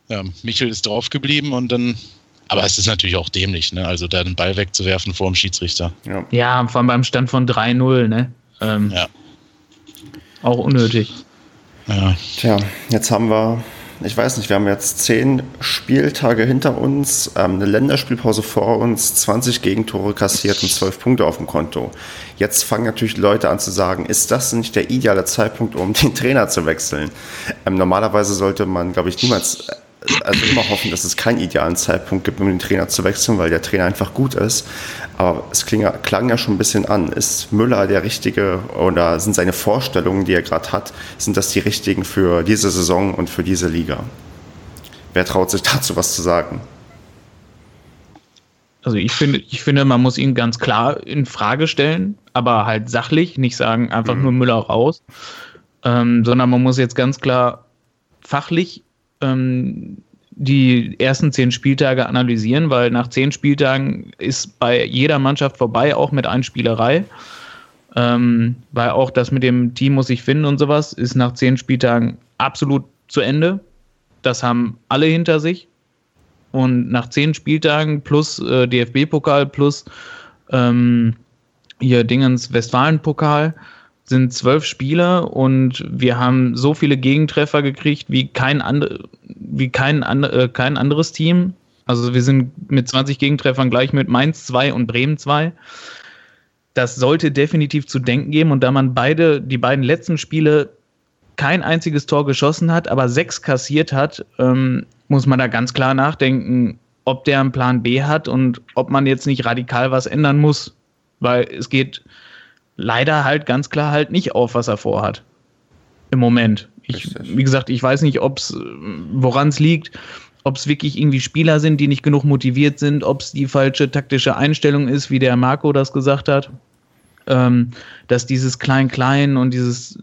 Ja, Michel ist drauf geblieben und dann aber es ist natürlich auch dämlich, ne? Also da den Ball wegzuwerfen vor dem Schiedsrichter. Ja, ja vor allem beim Stand von 3-0, ne? Ähm, ja. Auch unnötig. Ja. Tja, jetzt haben wir, ich weiß nicht, wir haben jetzt zehn Spieltage hinter uns, ähm, eine Länderspielpause vor uns, 20 Gegentore kassiert und 12 Punkte auf dem Konto. Jetzt fangen natürlich Leute an zu sagen, ist das nicht der ideale Zeitpunkt, um den Trainer zu wechseln? Ähm, normalerweise sollte man, glaube ich, niemals also immer hoffen, dass es keinen idealen Zeitpunkt gibt, um den Trainer zu wechseln, weil der Trainer einfach gut ist. Aber es kling, klang ja schon ein bisschen an. Ist Müller der richtige oder sind seine Vorstellungen, die er gerade hat, sind das die richtigen für diese Saison und für diese Liga? Wer traut sich dazu was zu sagen? Also ich finde, ich finde, man muss ihn ganz klar in Frage stellen, aber halt sachlich, nicht sagen einfach mhm. nur Müller raus, ähm, sondern man muss jetzt ganz klar fachlich ähm, die ersten zehn Spieltage analysieren, weil nach zehn Spieltagen ist bei jeder Mannschaft vorbei, auch mit Einspielerei. Ähm, weil auch das mit dem Team muss ich finden und sowas ist nach zehn Spieltagen absolut zu Ende. Das haben alle hinter sich. Und nach zehn Spieltagen plus äh, DFB-Pokal plus ähm, hier Dingens Westfalen-Pokal sind zwölf Spiele und wir haben so viele Gegentreffer gekriegt wie kein, andre, wie kein, andre, äh, kein anderes Team. Also wir sind mit 20 Gegentreffern gleich mit Mainz 2 und Bremen 2. Das sollte definitiv zu denken geben. Und da man beide, die beiden letzten Spiele kein einziges Tor geschossen hat, aber sechs kassiert hat, ähm, muss man da ganz klar nachdenken, ob der einen Plan B hat und ob man jetzt nicht radikal was ändern muss. Weil es geht leider halt ganz klar halt nicht auf, was er vorhat. Im Moment. Ich, wie gesagt, ich weiß nicht, ob's, woran es liegt, ob es wirklich irgendwie Spieler sind, die nicht genug motiviert sind, ob es die falsche taktische Einstellung ist, wie der Marco das gesagt hat. Ähm, dass dieses Klein-Klein und dieses,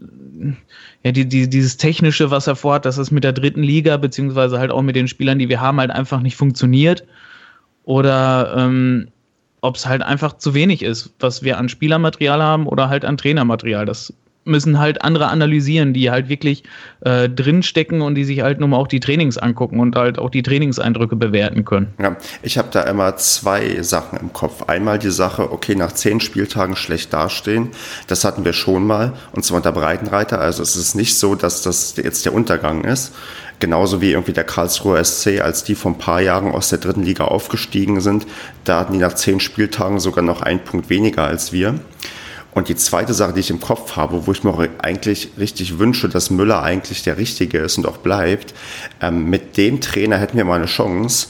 ja, die, die, dieses Technische, was er vorhat, dass es mit der dritten Liga, beziehungsweise halt auch mit den Spielern, die wir haben, halt einfach nicht funktioniert. Oder ähm, ob es halt einfach zu wenig ist, was wir an Spielermaterial haben oder halt an Trainermaterial. Das müssen halt andere analysieren, die halt wirklich äh, drinstecken und die sich halt nur mal auch die Trainings angucken und halt auch die Trainingseindrücke bewerten können. Ja, ich habe da immer zwei Sachen im Kopf. Einmal die Sache, okay, nach zehn Spieltagen schlecht dastehen. Das hatten wir schon mal, und zwar unter Breitenreiter. Also es ist nicht so, dass das jetzt der Untergang ist. Genauso wie irgendwie der Karlsruher SC, als die vor ein paar Jahren aus der dritten Liga aufgestiegen sind, da hatten die nach zehn Spieltagen sogar noch einen Punkt weniger als wir. Und die zweite Sache, die ich im Kopf habe, wo ich mir eigentlich richtig wünsche, dass Müller eigentlich der Richtige ist und auch bleibt, ähm, mit dem Trainer hätten wir mal eine Chance,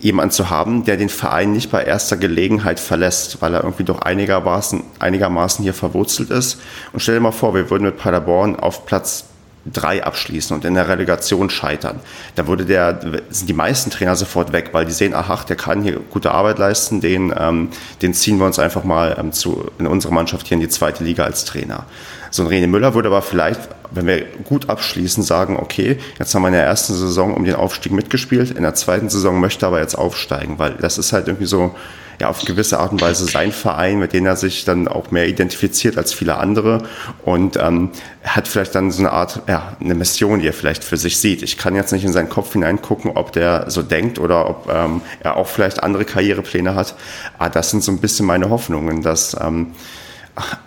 jemanden zu haben, der den Verein nicht bei erster Gelegenheit verlässt, weil er irgendwie doch einigermaßen, einigermaßen hier verwurzelt ist. Und stell dir mal vor, wir würden mit Paderborn auf Platz 3 abschließen und in der Relegation scheitern. Da würde der, sind die meisten Trainer sofort weg, weil die sehen, ach, der kann hier gute Arbeit leisten, den, ähm, den ziehen wir uns einfach mal ähm, zu, in unsere Mannschaft hier in die zweite Liga als Trainer. So ein René Müller würde aber vielleicht, wenn wir gut abschließen, sagen, okay, jetzt haben wir in der ersten Saison um den Aufstieg mitgespielt, in der zweiten Saison möchte er aber jetzt aufsteigen, weil das ist halt irgendwie so, ja auf gewisse Art und Weise sein Verein, mit dem er sich dann auch mehr identifiziert als viele andere und ähm, hat vielleicht dann so eine Art, ja, eine Mission, die er vielleicht für sich sieht. Ich kann jetzt nicht in seinen Kopf hineingucken, ob der so denkt oder ob ähm, er auch vielleicht andere Karrierepläne hat. Aber ah, das sind so ein bisschen meine Hoffnungen, dass ähm,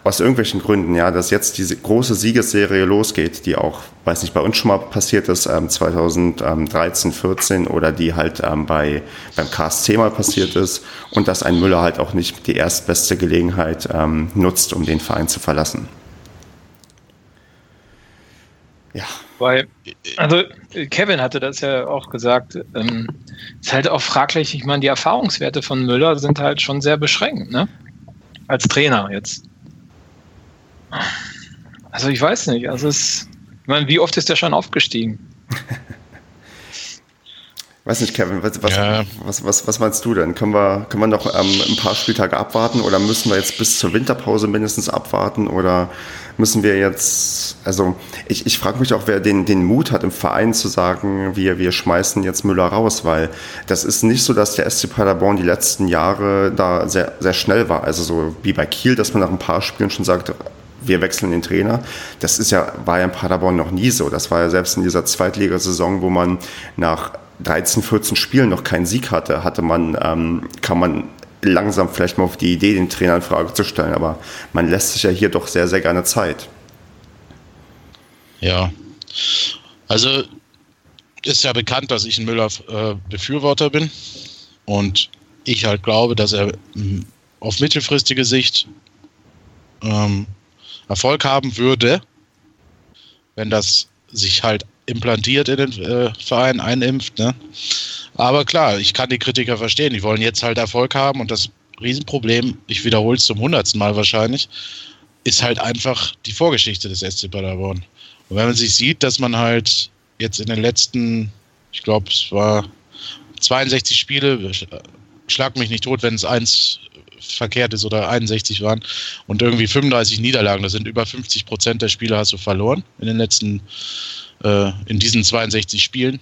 aus irgendwelchen Gründen, ja, dass jetzt diese große Siegesserie losgeht, die auch, weiß nicht, bei uns schon mal passiert ist, ähm, 2013, 14 oder die halt ähm, bei, beim KSC mal passiert ist und dass ein Müller halt auch nicht die erstbeste Gelegenheit ähm, nutzt, um den Verein zu verlassen. Ja. Weil, also Kevin hatte das ja auch gesagt, ähm, ist halt auch fraglich, ich meine, die Erfahrungswerte von Müller sind halt schon sehr beschränkt, ne? Als Trainer jetzt. Also ich weiß nicht. Also es, ich meine, wie oft ist der schon aufgestiegen? Weiß nicht, Kevin, was, was, ja. was, was, was, meinst du denn? Können wir, können wir noch ähm, ein paar Spieltage abwarten oder müssen wir jetzt bis zur Winterpause mindestens abwarten oder müssen wir jetzt, also ich, ich frage mich auch, wer den, den Mut hat im Verein zu sagen, wir, wir schmeißen jetzt Müller raus, weil das ist nicht so, dass der SC Paderborn die letzten Jahre da sehr, sehr schnell war. Also so wie bei Kiel, dass man nach ein paar Spielen schon sagt, wir wechseln den Trainer. Das ist ja, war ja in Paderborn noch nie so. Das war ja selbst in dieser Zweitligasaison, wo man nach 13, 14 Spielen noch keinen Sieg hatte, hatte man, ähm, kann man langsam vielleicht mal auf die Idee, den Trainer in Frage zu stellen. Aber man lässt sich ja hier doch sehr, sehr gerne Zeit. Ja. Also ist ja bekannt, dass ich ein Müller-Befürworter äh, bin. Und ich halt glaube, dass er hm, auf mittelfristige Sicht ähm, Erfolg haben würde, wenn das sich halt implantiert in den äh, Verein einimpft. Ne? Aber klar, ich kann die Kritiker verstehen. Die wollen jetzt halt Erfolg haben und das Riesenproblem, ich wiederhole es zum hundertsten Mal wahrscheinlich, ist halt einfach die Vorgeschichte des SC Paderborn. Und wenn man sich sieht, dass man halt jetzt in den letzten, ich glaube, es war 62 Spiele, schlag mich nicht tot, wenn es eins verkehrt ist oder 61 waren und irgendwie 35 Niederlagen. Das sind über 50 Prozent der Spiele hast du verloren in den letzten, äh, in diesen 62 Spielen.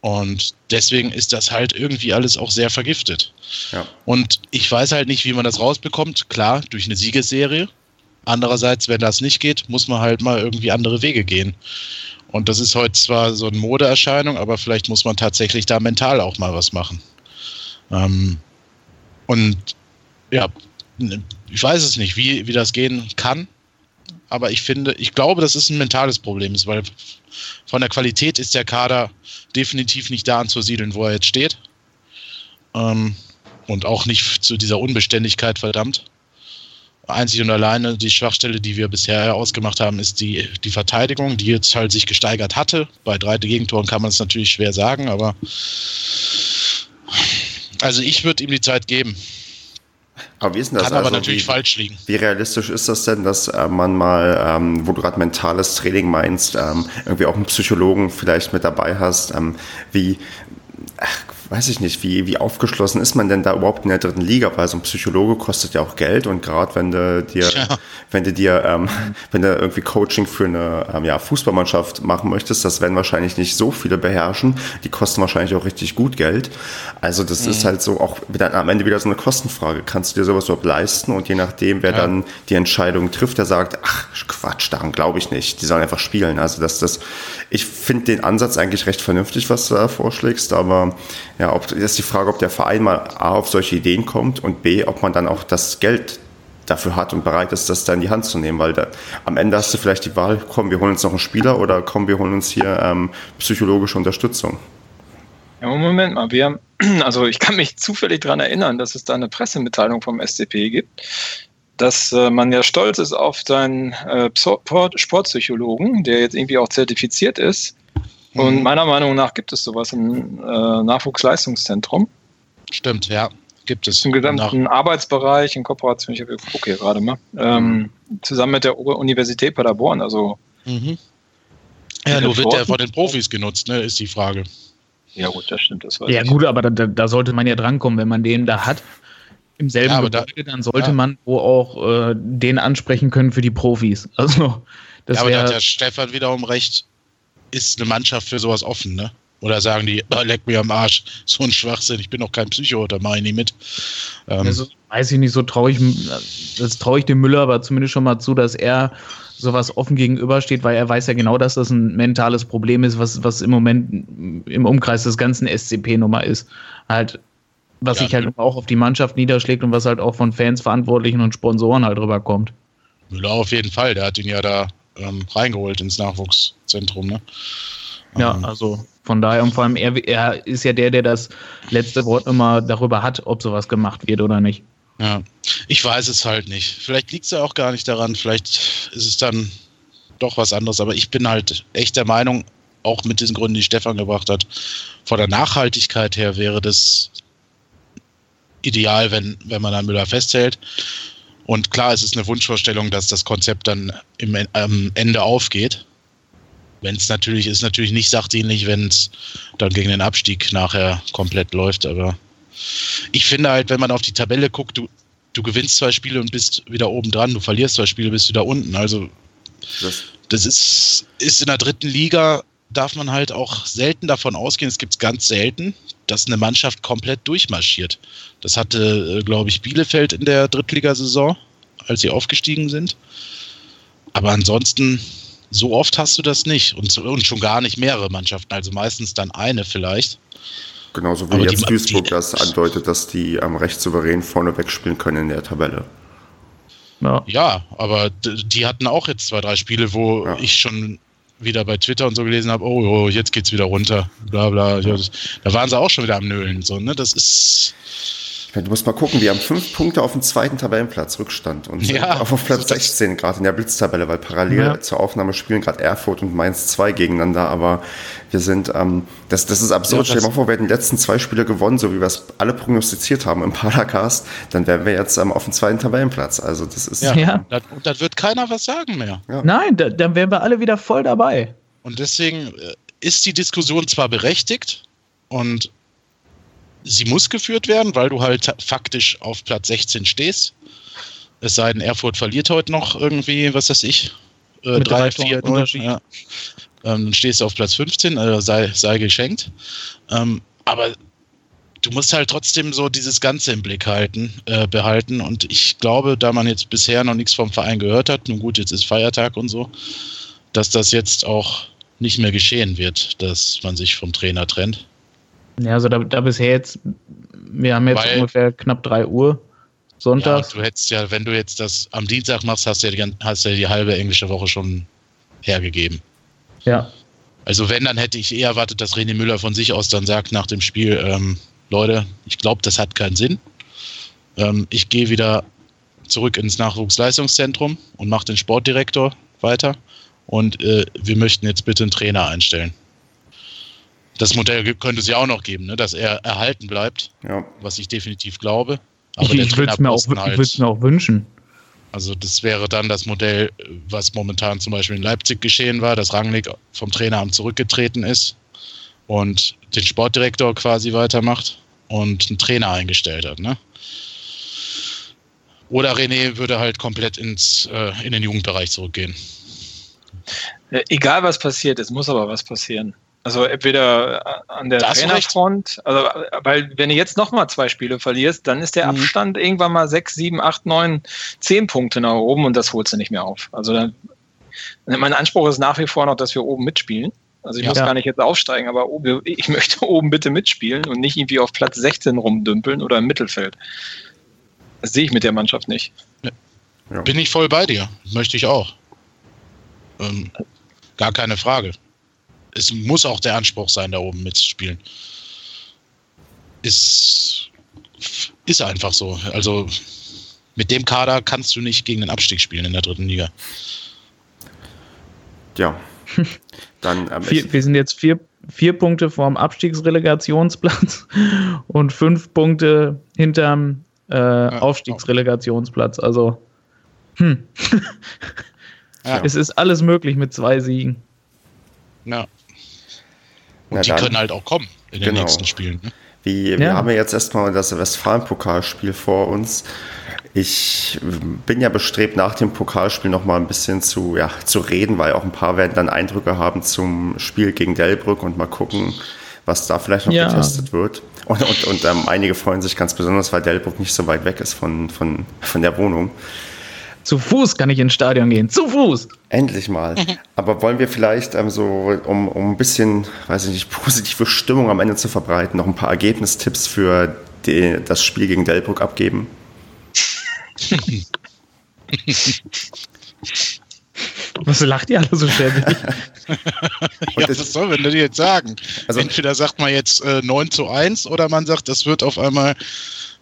Und deswegen ist das halt irgendwie alles auch sehr vergiftet. Ja. Und ich weiß halt nicht, wie man das rausbekommt. Klar, durch eine Siegesserie. Andererseits, wenn das nicht geht, muss man halt mal irgendwie andere Wege gehen. Und das ist heute zwar so eine Modeerscheinung, aber vielleicht muss man tatsächlich da mental auch mal was machen. Ähm, und ja, ich weiß es nicht, wie, wie das gehen kann. Aber ich finde, ich glaube, dass es ein mentales Problem ist, weil von der Qualität ist der Kader definitiv nicht da anzusiedeln, wo er jetzt steht. Ähm, und auch nicht zu dieser Unbeständigkeit, verdammt. Einzig und alleine die Schwachstelle, die wir bisher ausgemacht haben, ist die, die Verteidigung, die jetzt halt sich gesteigert hatte. Bei drei Gegentoren kann man es natürlich schwer sagen, aber also ich würde ihm die Zeit geben. Aber wie ist denn das? Kann also, aber natürlich wie, falsch liegen. Wie realistisch ist das denn, dass äh, man mal, ähm, wo du gerade mentales Training meinst, ähm, irgendwie auch einen Psychologen vielleicht mit dabei hast? Ähm, wie, ach, weiß ich nicht, wie, wie aufgeschlossen ist man denn da überhaupt in der dritten Liga? Weil so ein Psychologe kostet ja auch Geld und gerade wenn du dir, ja. wenn du dir, ähm, wenn du irgendwie Coaching für eine ähm, ja, Fußballmannschaft machen möchtest, das werden wahrscheinlich nicht so viele beherrschen. Die kosten wahrscheinlich auch richtig gut Geld. Also das mhm. ist halt so auch wieder am Ende wieder so eine Kostenfrage. Kannst du dir sowas überhaupt leisten? Und je nachdem, wer ja. dann die Entscheidung trifft, der sagt, ach Quatsch, daran glaube ich nicht. Die sollen einfach spielen. Also das, das, ich finde den Ansatz eigentlich recht vernünftig, was du da vorschlägst, aber ja, ob, ist die Frage, ob der Verein mal A auf solche Ideen kommt und B, ob man dann auch das Geld dafür hat und bereit ist, das da in die Hand zu nehmen, weil da, am Ende hast du vielleicht die Wahl, komm, wir holen uns noch einen Spieler oder komm, wir holen uns hier ähm, psychologische Unterstützung. Ja, Moment mal, wir, also ich kann mich zufällig daran erinnern, dass es da eine Pressemitteilung vom SCP gibt, dass äh, man ja stolz ist auf seinen äh, Sportpsychologen, der jetzt irgendwie auch zertifiziert ist und mhm. meiner Meinung nach gibt es sowas im äh, Nachwuchsleistungszentrum. Stimmt, ja, gibt es. Im gesamten Nach Arbeitsbereich in Kooperation, ich gucke hier gerade mal, ähm, zusammen mit der Universität Paderborn. Also mhm. Ja, nur wird der von den Profis genutzt, ne, ist die Frage. Ja, gut, das stimmt. Das ja, gut, aber da, da, sollte man ja drankommen, wenn man den da hat. Im selben ja, Gebäude, da, dann sollte ja. man wo auch äh, den ansprechen können für die Profis. Also, das ja, aber da hat ja Stefan wiederum recht, ist eine Mannschaft für sowas offen, ne? Oder sagen die, oh, leck mir am Arsch, so ein Schwachsinn, ich bin doch kein Psycho, da mache ich nicht mit. Ähm, also, weiß ich nicht, so traue ich, das traue ich dem Müller aber zumindest schon mal zu, dass er sowas offen gegenübersteht, weil er weiß ja genau, dass das ein mentales Problem ist, was, was im Moment im Umkreis des ganzen SCP-Nummer ist. Halt, was ja, sich halt auch auf die Mannschaft niederschlägt und was halt auch von Fans, Verantwortlichen und Sponsoren halt rüberkommt. Müller auf jeden Fall, der hat ihn ja da ähm, reingeholt ins Nachwuchszentrum, ne? Ja, ähm, also von daher und vor allem er, er ist ja der, der das letzte Wort immer darüber hat, ob sowas gemacht wird oder nicht. Ja, ich weiß es halt nicht. Vielleicht liegt es ja auch gar nicht daran, vielleicht ist es dann doch was anderes, aber ich bin halt echt der Meinung, auch mit diesen Gründen, die Stefan gebracht hat, von der Nachhaltigkeit her wäre das ideal, wenn, wenn man an Müller festhält. Und klar, es ist eine Wunschvorstellung, dass das Konzept dann im, am Ende aufgeht. Wenn es natürlich ist, natürlich nicht sachdienlich, wenn es dann gegen den Abstieg nachher komplett läuft, aber ich finde halt, wenn man auf die Tabelle guckt, du, du gewinnst zwei Spiele und bist wieder oben dran, du verlierst zwei Spiele, bist wieder unten. Also das, das ist, ist in der dritten Liga, darf man halt auch selten davon ausgehen, es gibt es ganz selten, dass eine Mannschaft komplett durchmarschiert. Das hatte, äh, glaube ich, Bielefeld in der Drittligasaison, als sie aufgestiegen sind. Aber ansonsten, so oft hast du das nicht und, und schon gar nicht mehrere Mannschaften, also meistens dann eine vielleicht. Genauso wie Aber jetzt die, Duisburg die, das andeutet, dass die ähm, recht souverän vorne wegspielen können in der Tabelle. Ja, ja aber die hatten auch jetzt zwei, drei Spiele, wo ja. ich schon wieder bei Twitter und so gelesen habe, oh, oh jetzt geht's wieder runter, bla bla. Da waren sie auch schon wieder am Nölen. So, ne? Das ist Du musst mal gucken, wir haben fünf Punkte auf dem zweiten Tabellenplatz Rückstand und ja, auf, Platz 16 gerade in der Blitztabelle, weil parallel ja. zur Aufnahme spielen gerade Erfurt und Mainz 2 gegeneinander, aber wir sind, ähm, das, das ist absurd. Ja, Stell dir mal vor, wir hätten die letzten zwei Spiele gewonnen, so wie wir es alle prognostiziert haben im Paracast, dann wären wir jetzt ähm, auf dem zweiten Tabellenplatz. Also das ist. Ja, ja. und dann wird keiner was sagen mehr. Ja. Nein, da, dann wären wir alle wieder voll dabei. Und deswegen äh, ist die Diskussion zwar berechtigt und sie muss geführt werden, weil du halt faktisch auf Platz 16 stehst. Es sei denn, Erfurt verliert heute noch irgendwie, was weiß ich, äh, drei, vier, ja. ähm, dann stehst du auf Platz 15, äh, sei, sei geschenkt. Ähm, aber du musst halt trotzdem so dieses Ganze im Blick halten, äh, behalten. Und ich glaube, da man jetzt bisher noch nichts vom Verein gehört hat, nun gut, jetzt ist Feiertag und so, dass das jetzt auch nicht mehr geschehen wird, dass man sich vom Trainer trennt. Ja, also da, da bisher jetzt, wir haben jetzt Weil, ungefähr knapp 3 Uhr sonntags. Ja, du hättest ja, wenn du jetzt das am Dienstag machst, hast du ja die, hast ja die halbe englische Woche schon hergegeben. Ja. Also wenn, dann hätte ich eher erwartet, dass René Müller von sich aus dann sagt nach dem Spiel, ähm, Leute, ich glaube, das hat keinen Sinn. Ähm, ich gehe wieder zurück ins Nachwuchsleistungszentrum und mache den Sportdirektor weiter. Und äh, wir möchten jetzt bitte einen Trainer einstellen. Das Modell könnte es ja auch noch geben, ne? dass er erhalten bleibt, ja. was ich definitiv glaube. Aber ich, ich würde es mir, halt, mir auch wünschen. Also das wäre dann das Modell, was momentan zum Beispiel in Leipzig geschehen war, dass Rangnick vom Traineramt zurückgetreten ist und den Sportdirektor quasi weitermacht und einen Trainer eingestellt hat. Ne? Oder René würde halt komplett ins, äh, in den Jugendbereich zurückgehen. Egal was passiert, es muss aber was passieren. Also entweder äh, an der Trainerfront, also, weil wenn du jetzt nochmal zwei Spiele verlierst, dann ist der mhm. Abstand irgendwann mal sechs, sieben, acht, neun, zehn Punkte nach oben und das holst du nicht mehr auf. Also dann, mein Anspruch ist nach wie vor noch, dass wir oben mitspielen. Also ich ja. muss gar nicht jetzt aufsteigen, aber oben, ich möchte oben bitte mitspielen und nicht irgendwie auf Platz 16 rumdümpeln oder im Mittelfeld. Das sehe ich mit der Mannschaft nicht. Ja. Bin ich voll bei dir. Möchte ich auch. Ähm, gar keine Frage es muss auch der Anspruch sein, da oben mitzuspielen. Ist, ist einfach so. Also mit dem Kader kannst du nicht gegen den Abstieg spielen in der dritten Liga. Ja. Dann, ähm, vier, wir sind jetzt vier, vier Punkte vorm Abstiegsrelegationsplatz und fünf Punkte hinterm äh, ja, Aufstiegsrelegationsplatz. Also, hm. ja. es ist alles möglich mit zwei Siegen. Ja. Und Na die dann. können halt auch kommen in den genau. nächsten Spielen. Ne? Wie, ja. Wir haben ja jetzt erstmal das Westfalen-Pokalspiel vor uns. Ich bin ja bestrebt, nach dem Pokalspiel noch mal ein bisschen zu, ja, zu reden, weil auch ein paar werden dann Eindrücke haben zum Spiel gegen Delbrück und mal gucken, was da vielleicht noch ja. getestet wird. Und, und, und ähm, einige freuen sich ganz besonders, weil Delbrück nicht so weit weg ist von, von, von der Wohnung. Zu Fuß kann ich ins Stadion gehen. Zu Fuß. Endlich mal. Aber wollen wir vielleicht ähm, so, um, um ein bisschen, weiß ich nicht, positive Stimmung am Ende zu verbreiten, noch ein paar Ergebnistipps für die, das Spiel gegen Delbrück abgeben? Was lacht ihr alle so schäbig? ja, was soll man denn jetzt sagen? Also, Entweder sagt man jetzt äh, 9 zu 1 oder man sagt, das wird auf einmal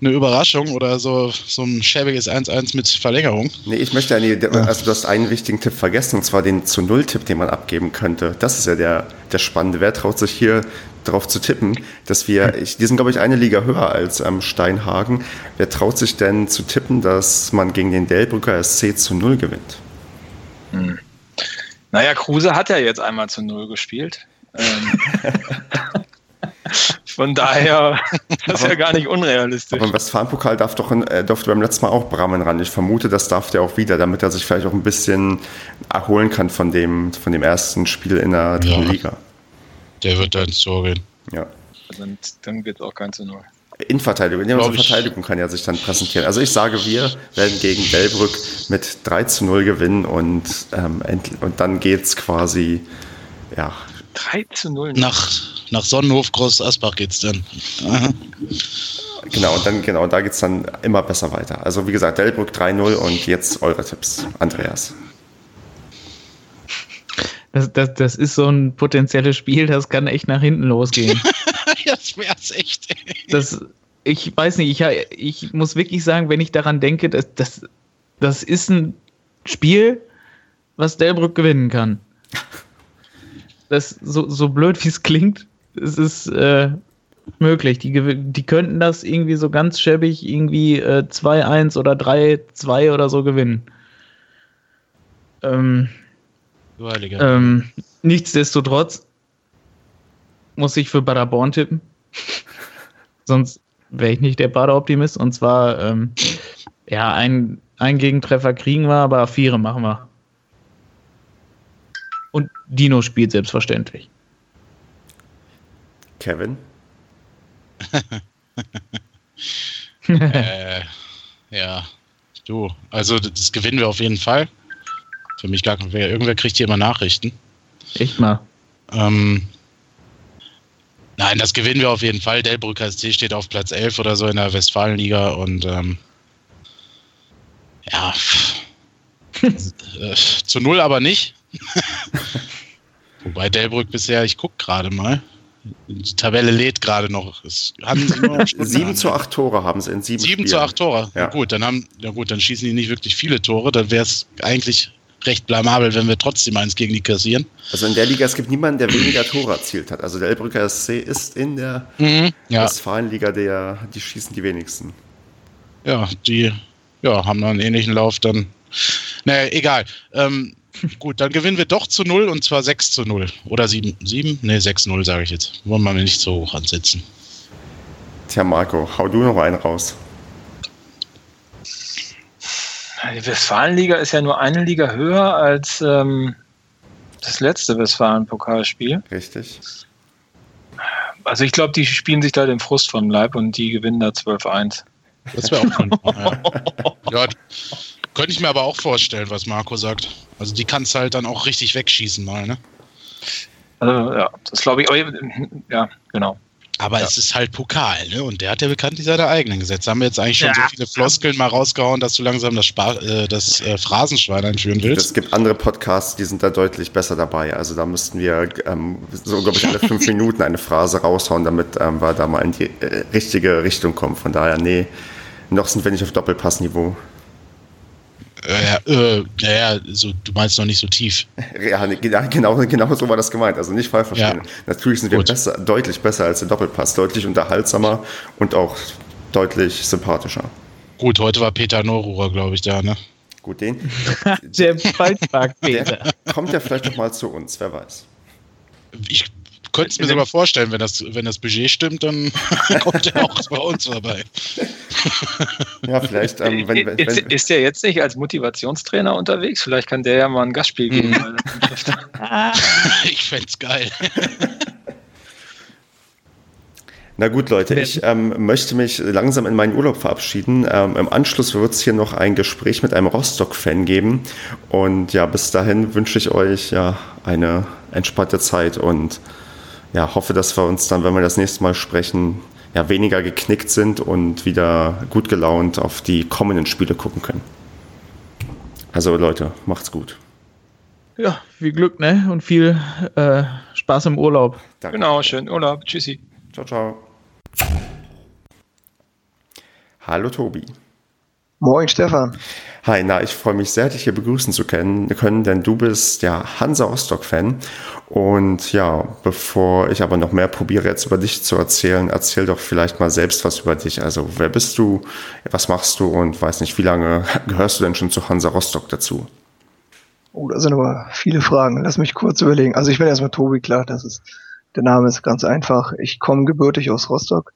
eine Überraschung oder so, so ein schäbiges 1-1 mit Verlängerung. Nee, ich möchte ja, also du hast einen wichtigen Tipp vergessen, und zwar den zu Null-Tipp, den man abgeben könnte. Das ist ja der, der Spannende. Wer traut sich hier darauf zu tippen, dass wir, ich, die sind glaube ich eine Liga höher als ähm, Steinhagen. Wer traut sich denn zu tippen, dass man gegen den Delbrücker SC zu Null gewinnt? Hm. Naja, Kruse hat ja jetzt einmal zu Null gespielt. Ähm, Von daher, das ist ja gar nicht unrealistisch. Aber im Westfalenpokal darf doch, äh, durfte beim letzten Mal auch Brammen ran. Ich vermute, das darf der auch wieder, damit er sich vielleicht auch ein bisschen erholen kann von dem, von dem ersten Spiel in der dritten ja. Liga. Der wird dann so gehen. Ja. Dann, dann wird es auch kein zu Null. Innenverteidigung, ja, unsere Verteidigung kann ja sich dann präsentieren. Also ich sage, wir werden gegen Delbrück mit 3 zu 0 gewinnen und, ähm, und dann geht es quasi, ja. 3 zu 0? Nach, nach Sonnenhof, Groß Asbach geht's dann. Genau, und dann, genau, da geht es dann immer besser weiter. Also wie gesagt, Delbrück 3-0 und jetzt eure Tipps, Andreas. Das, das, das ist so ein potenzielles Spiel, das kann echt nach hinten losgehen. das wär's echt. Das, ich weiß nicht, ich, ich muss wirklich sagen, wenn ich daran denke, dass, das, das ist ein Spiel, was Delbrück gewinnen kann. Das, so, so blöd wie es klingt, es ist äh, möglich. Die, die könnten das irgendwie so ganz schäbig irgendwie äh, 2-1 oder 3-2 oder so gewinnen. Ähm, ähm, nichtsdestotrotz muss ich für Paderborn tippen. Sonst wäre ich nicht der Bader-Optimist. Und zwar, ähm, ja, ein, ein Gegentreffer kriegen wir, aber vier machen wir. Und Dino spielt selbstverständlich. Kevin? äh, ja, du. Also das gewinnen wir auf jeden Fall. Für mich gar kein. Irgendwer kriegt hier immer Nachrichten. Echt mal. Ähm, nein, das gewinnen wir auf jeden Fall. Delbrücker SC steht auf Platz 11 oder so in der Westfalenliga und ähm, ja, äh, zu null aber nicht. Wobei Delbrück bisher, ich gucke gerade mal, die Tabelle lädt gerade noch. Es haben sieben zu acht Tore haben sie in sieben Sieben Spielen. zu acht Tore. Ja. gut, dann haben, ja gut, dann schießen die nicht wirklich viele Tore. Dann wäre es eigentlich recht blamabel, wenn wir trotzdem eins gegen die kassieren. Also in der Liga, es gibt niemanden, der weniger Tore erzielt hat. Also der Elbrücker SC ist in der mhm, ja. Westfalenliga der, die schießen die wenigsten. Ja, die ja, haben einen ähnlichen Lauf dann. Naja, egal. Ähm, Gut, dann gewinnen wir doch zu 0 und zwar 6 zu 0. Oder 7? 7? Ne, 6 0 sage ich jetzt. Wollen wir nicht so hoch ansetzen. Tja, Marco, hau du noch einen raus. Die Westfalenliga ist ja nur eine Liga höher als ähm, das letzte Westfalen-Pokalspiel. Richtig. Also ich glaube, die spielen sich da den Frust vom Leib und die gewinnen da 12-1. Das wäre auch schon. ja. ja, könnte ich mir aber auch vorstellen, was Marco sagt. Also die kannst halt dann auch richtig wegschießen mal, ne? Also, ja, das glaube ich, aber, ja, genau. Aber ja. es ist halt Pokal, ne? Und der hat ja bekanntlich seine eigenen Gesetze. Haben wir jetzt eigentlich schon ja. so viele Floskeln mal rausgehauen, dass du langsam das, Spar äh, das äh, Phrasenschwein einführen willst? Es gibt andere Podcasts, die sind da deutlich besser dabei. Also da müssten wir ähm, so, glaube ich, alle fünf Minuten eine Phrase raushauen, damit ähm, wir da mal in die äh, richtige Richtung kommen. Von daher, nee, noch sind wir nicht auf Doppelpassniveau. Äh, äh, naja, so, du meinst noch nicht so tief. Ja, genau, genau so war das gemeint. Also nicht falsch verstehen. Ja. Natürlich sind wir besser, deutlich besser als der Doppelpass, deutlich unterhaltsamer und auch deutlich sympathischer. Gut, heute war Peter Neururer, glaube ich, da, ne? Gut, den. der Falschpark Peter. kommt ja vielleicht noch mal zu uns, wer weiß. Ich könnte es mir sogar vorstellen, wenn das, wenn das Budget stimmt, dann kommt er auch bei uns vorbei. ja, vielleicht. Ähm, wenn, wenn, ist, ist der jetzt nicht als Motivationstrainer unterwegs? Vielleicht kann der ja mal ein Gastspiel geben. Mhm. ich fände es geil. Na gut, Leute, ich ähm, möchte mich langsam in meinen Urlaub verabschieden. Ähm, Im Anschluss wird es hier noch ein Gespräch mit einem Rostock-Fan geben. Und ja, bis dahin wünsche ich euch ja eine entspannte Zeit und ja, hoffe, dass wir uns dann, wenn wir das nächste Mal sprechen, ja, weniger geknickt sind und wieder gut gelaunt auf die kommenden Spiele gucken können. Also Leute, macht's gut. Ja, viel Glück, ne? Und viel äh, Spaß im Urlaub. Danke. Genau, schönen Urlaub. Tschüssi. Ciao, ciao. Hallo Tobi. Moin Stefan. Hi, na, ich freue mich sehr, dich hier begrüßen zu können, denn du bist ja Hansa Rostock-Fan. Und ja, bevor ich aber noch mehr probiere, jetzt über dich zu erzählen, erzähl doch vielleicht mal selbst was über dich. Also, wer bist du, was machst du und weiß nicht, wie lange gehörst du denn schon zu Hansa Rostock dazu? Oh, da sind aber viele Fragen. Lass mich kurz überlegen. Also, ich bin erstmal Tobi, klar, das ist, der Name ist ganz einfach. Ich komme gebürtig aus Rostock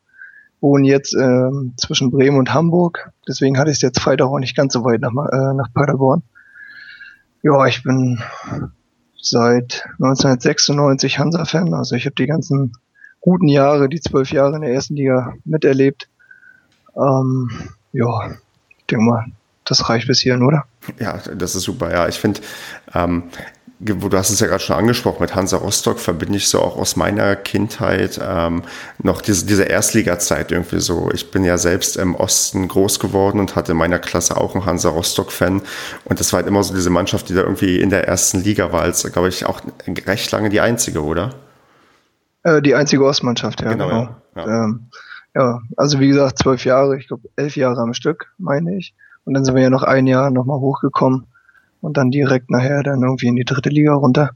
wohne jetzt äh, zwischen Bremen und Hamburg. Deswegen hatte ich es jetzt Freitag auch nicht ganz so weit nach, äh, nach Paderborn. Ja, ich bin seit 1996 Hansa-Fan. Also ich habe die ganzen guten Jahre, die zwölf Jahre in der ersten Liga miterlebt. Ähm, ja, ich denke mal, das reicht bis hierhin, oder? Ja, das ist super. Ja, ich finde, ähm, du hast es ja gerade schon angesprochen, mit Hansa Rostock verbinde ich so auch aus meiner Kindheit ähm, noch diese, diese Erstliga-Zeit irgendwie so. Ich bin ja selbst im Osten groß geworden und hatte in meiner Klasse auch einen Hansa Rostock-Fan. Und das war halt immer so diese Mannschaft, die da irgendwie in der ersten Liga war, als, glaube ich, auch recht lange die einzige, oder? Äh, die einzige Ostmannschaft, ja. Genau. genau. Ja. Ähm, ja, also wie gesagt, zwölf Jahre, ich glaube elf Jahre am Stück, meine ich. Und dann sind wir ja noch ein Jahr nochmal hochgekommen und dann direkt nachher dann irgendwie in die dritte Liga runter.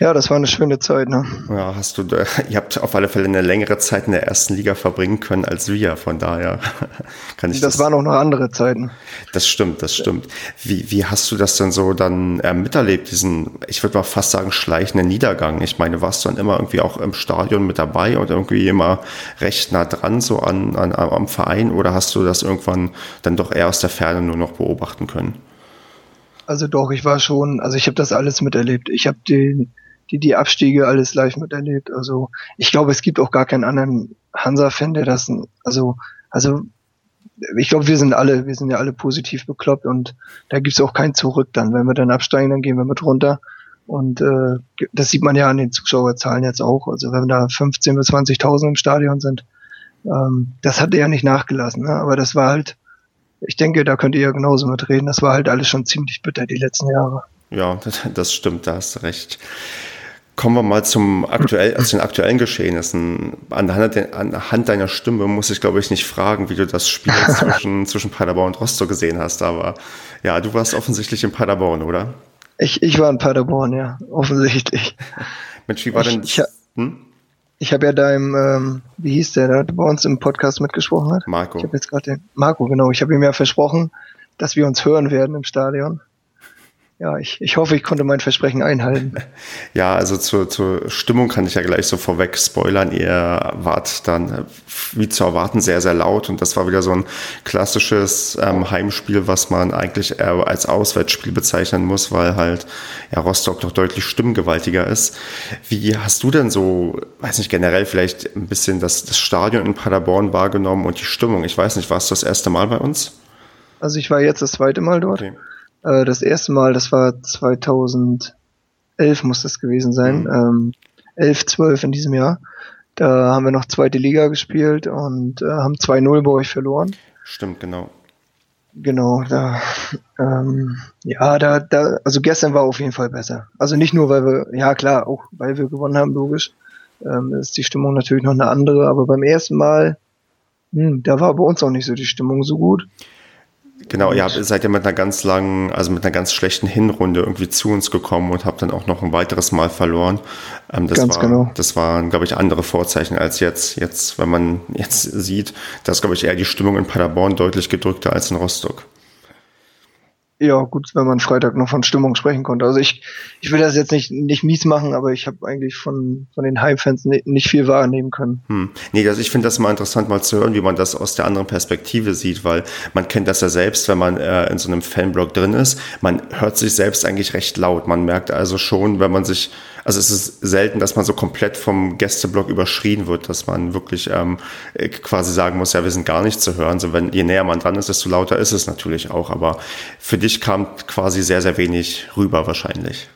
Ja, das war eine schöne Zeit, ne? Ja, hast du, ihr habt auf alle Fälle eine längere Zeit in der ersten Liga verbringen können als wir, von daher kann ich das. Das waren auch noch andere Zeiten. Das stimmt, das stimmt. Wie, wie hast du das denn so dann äh, miterlebt, diesen, ich würde mal fast sagen, schleichenden Niedergang? Ich meine, warst du dann immer irgendwie auch im Stadion mit dabei und irgendwie immer recht nah dran, so an, an, am Verein, oder hast du das irgendwann dann doch eher aus der Ferne nur noch beobachten können? Also doch, ich war schon, also ich habe das alles miterlebt. Ich habe die, die, die Abstiege alles live miterlebt. Also ich glaube, es gibt auch gar keinen anderen Hansa-Fan, der das, also, also ich glaube, wir sind alle, wir sind ja alle positiv bekloppt und da gibt's auch kein Zurück dann. Wenn wir dann absteigen, dann gehen wir mit runter. Und äh, das sieht man ja an den Zuschauerzahlen jetzt auch. Also wenn da 15.000 bis 20.000 im Stadion sind, ähm, das hat er ja nicht nachgelassen. Ne? Aber das war halt, ich denke, da könnt ihr ja genauso mitreden. Das war halt alles schon ziemlich bitter die letzten Jahre. Ja, das stimmt, da hast du recht. Kommen wir mal zum aktuell, also den aktuellen Geschehnissen. Anhand, anhand deiner Stimme muss ich, glaube ich, nicht fragen, wie du das Spiel zwischen, zwischen Paderborn und Rostock gesehen hast. Aber ja, du warst offensichtlich in Paderborn, oder? Ich, ich war in Paderborn, ja, offensichtlich. Mensch, wie war denn... Ich, hm? Ich habe ja da im, ähm, wie hieß der, der bei uns im Podcast mitgesprochen hat? Marco. Ich habe jetzt gerade den, Marco, genau. Ich habe ihm ja versprochen, dass wir uns hören werden im Stadion ja, ich, ich hoffe, ich konnte mein Versprechen einhalten. Ja, also zur, zur Stimmung kann ich ja gleich so vorweg spoilern. Ihr wart dann, wie zu erwarten, sehr, sehr laut und das war wieder so ein klassisches ähm, Heimspiel, was man eigentlich eher als Auswärtsspiel bezeichnen muss, weil halt ja, Rostock doch deutlich stimmgewaltiger ist. Wie hast du denn so, weiß nicht, generell vielleicht ein bisschen das, das Stadion in Paderborn wahrgenommen und die Stimmung? Ich weiß nicht, warst du das erste Mal bei uns? Also ich war jetzt das zweite Mal dort. Okay. Äh, das erste Mal, das war 2011 muss das gewesen sein, mhm. ähm, 11, 12 in diesem Jahr. Da haben wir noch zweite Liga gespielt und äh, haben 2-0 bei euch verloren. Stimmt, genau. Genau, da, ähm, ja, da, da, also gestern war auf jeden Fall besser. Also nicht nur, weil wir, ja klar, auch weil wir gewonnen haben, logisch, ähm, ist die Stimmung natürlich noch eine andere, aber beim ersten Mal, hm, da war bei uns auch nicht so die Stimmung so gut. Genau, ihr habt, seid ja mit einer ganz langen, also mit einer ganz schlechten Hinrunde irgendwie zu uns gekommen und habt dann auch noch ein weiteres Mal verloren. Ähm, das ganz war, genau. Das waren, glaube ich, andere Vorzeichen als jetzt. Jetzt, wenn man jetzt sieht, dass, glaube ich, eher die Stimmung in Paderborn deutlich gedrückter als in Rostock. Ja, gut, wenn man Freitag noch von Stimmung sprechen konnte. Also ich, ich will das jetzt nicht, nicht mies machen, aber ich habe eigentlich von, von den Heimfans nicht viel wahrnehmen können. Hm. Nee, also ich finde das mal interessant, mal zu hören, wie man das aus der anderen Perspektive sieht, weil man kennt das ja selbst, wenn man äh, in so einem Fanblog drin ist. Man hört sich selbst eigentlich recht laut. Man merkt also schon, wenn man sich also es ist selten, dass man so komplett vom Gästeblock überschrien wird, dass man wirklich ähm, quasi sagen muss, ja, wir sind gar nicht zu hören. So, wenn je näher man dran ist, desto lauter ist es natürlich auch. Aber für dich kam quasi sehr, sehr wenig rüber wahrscheinlich.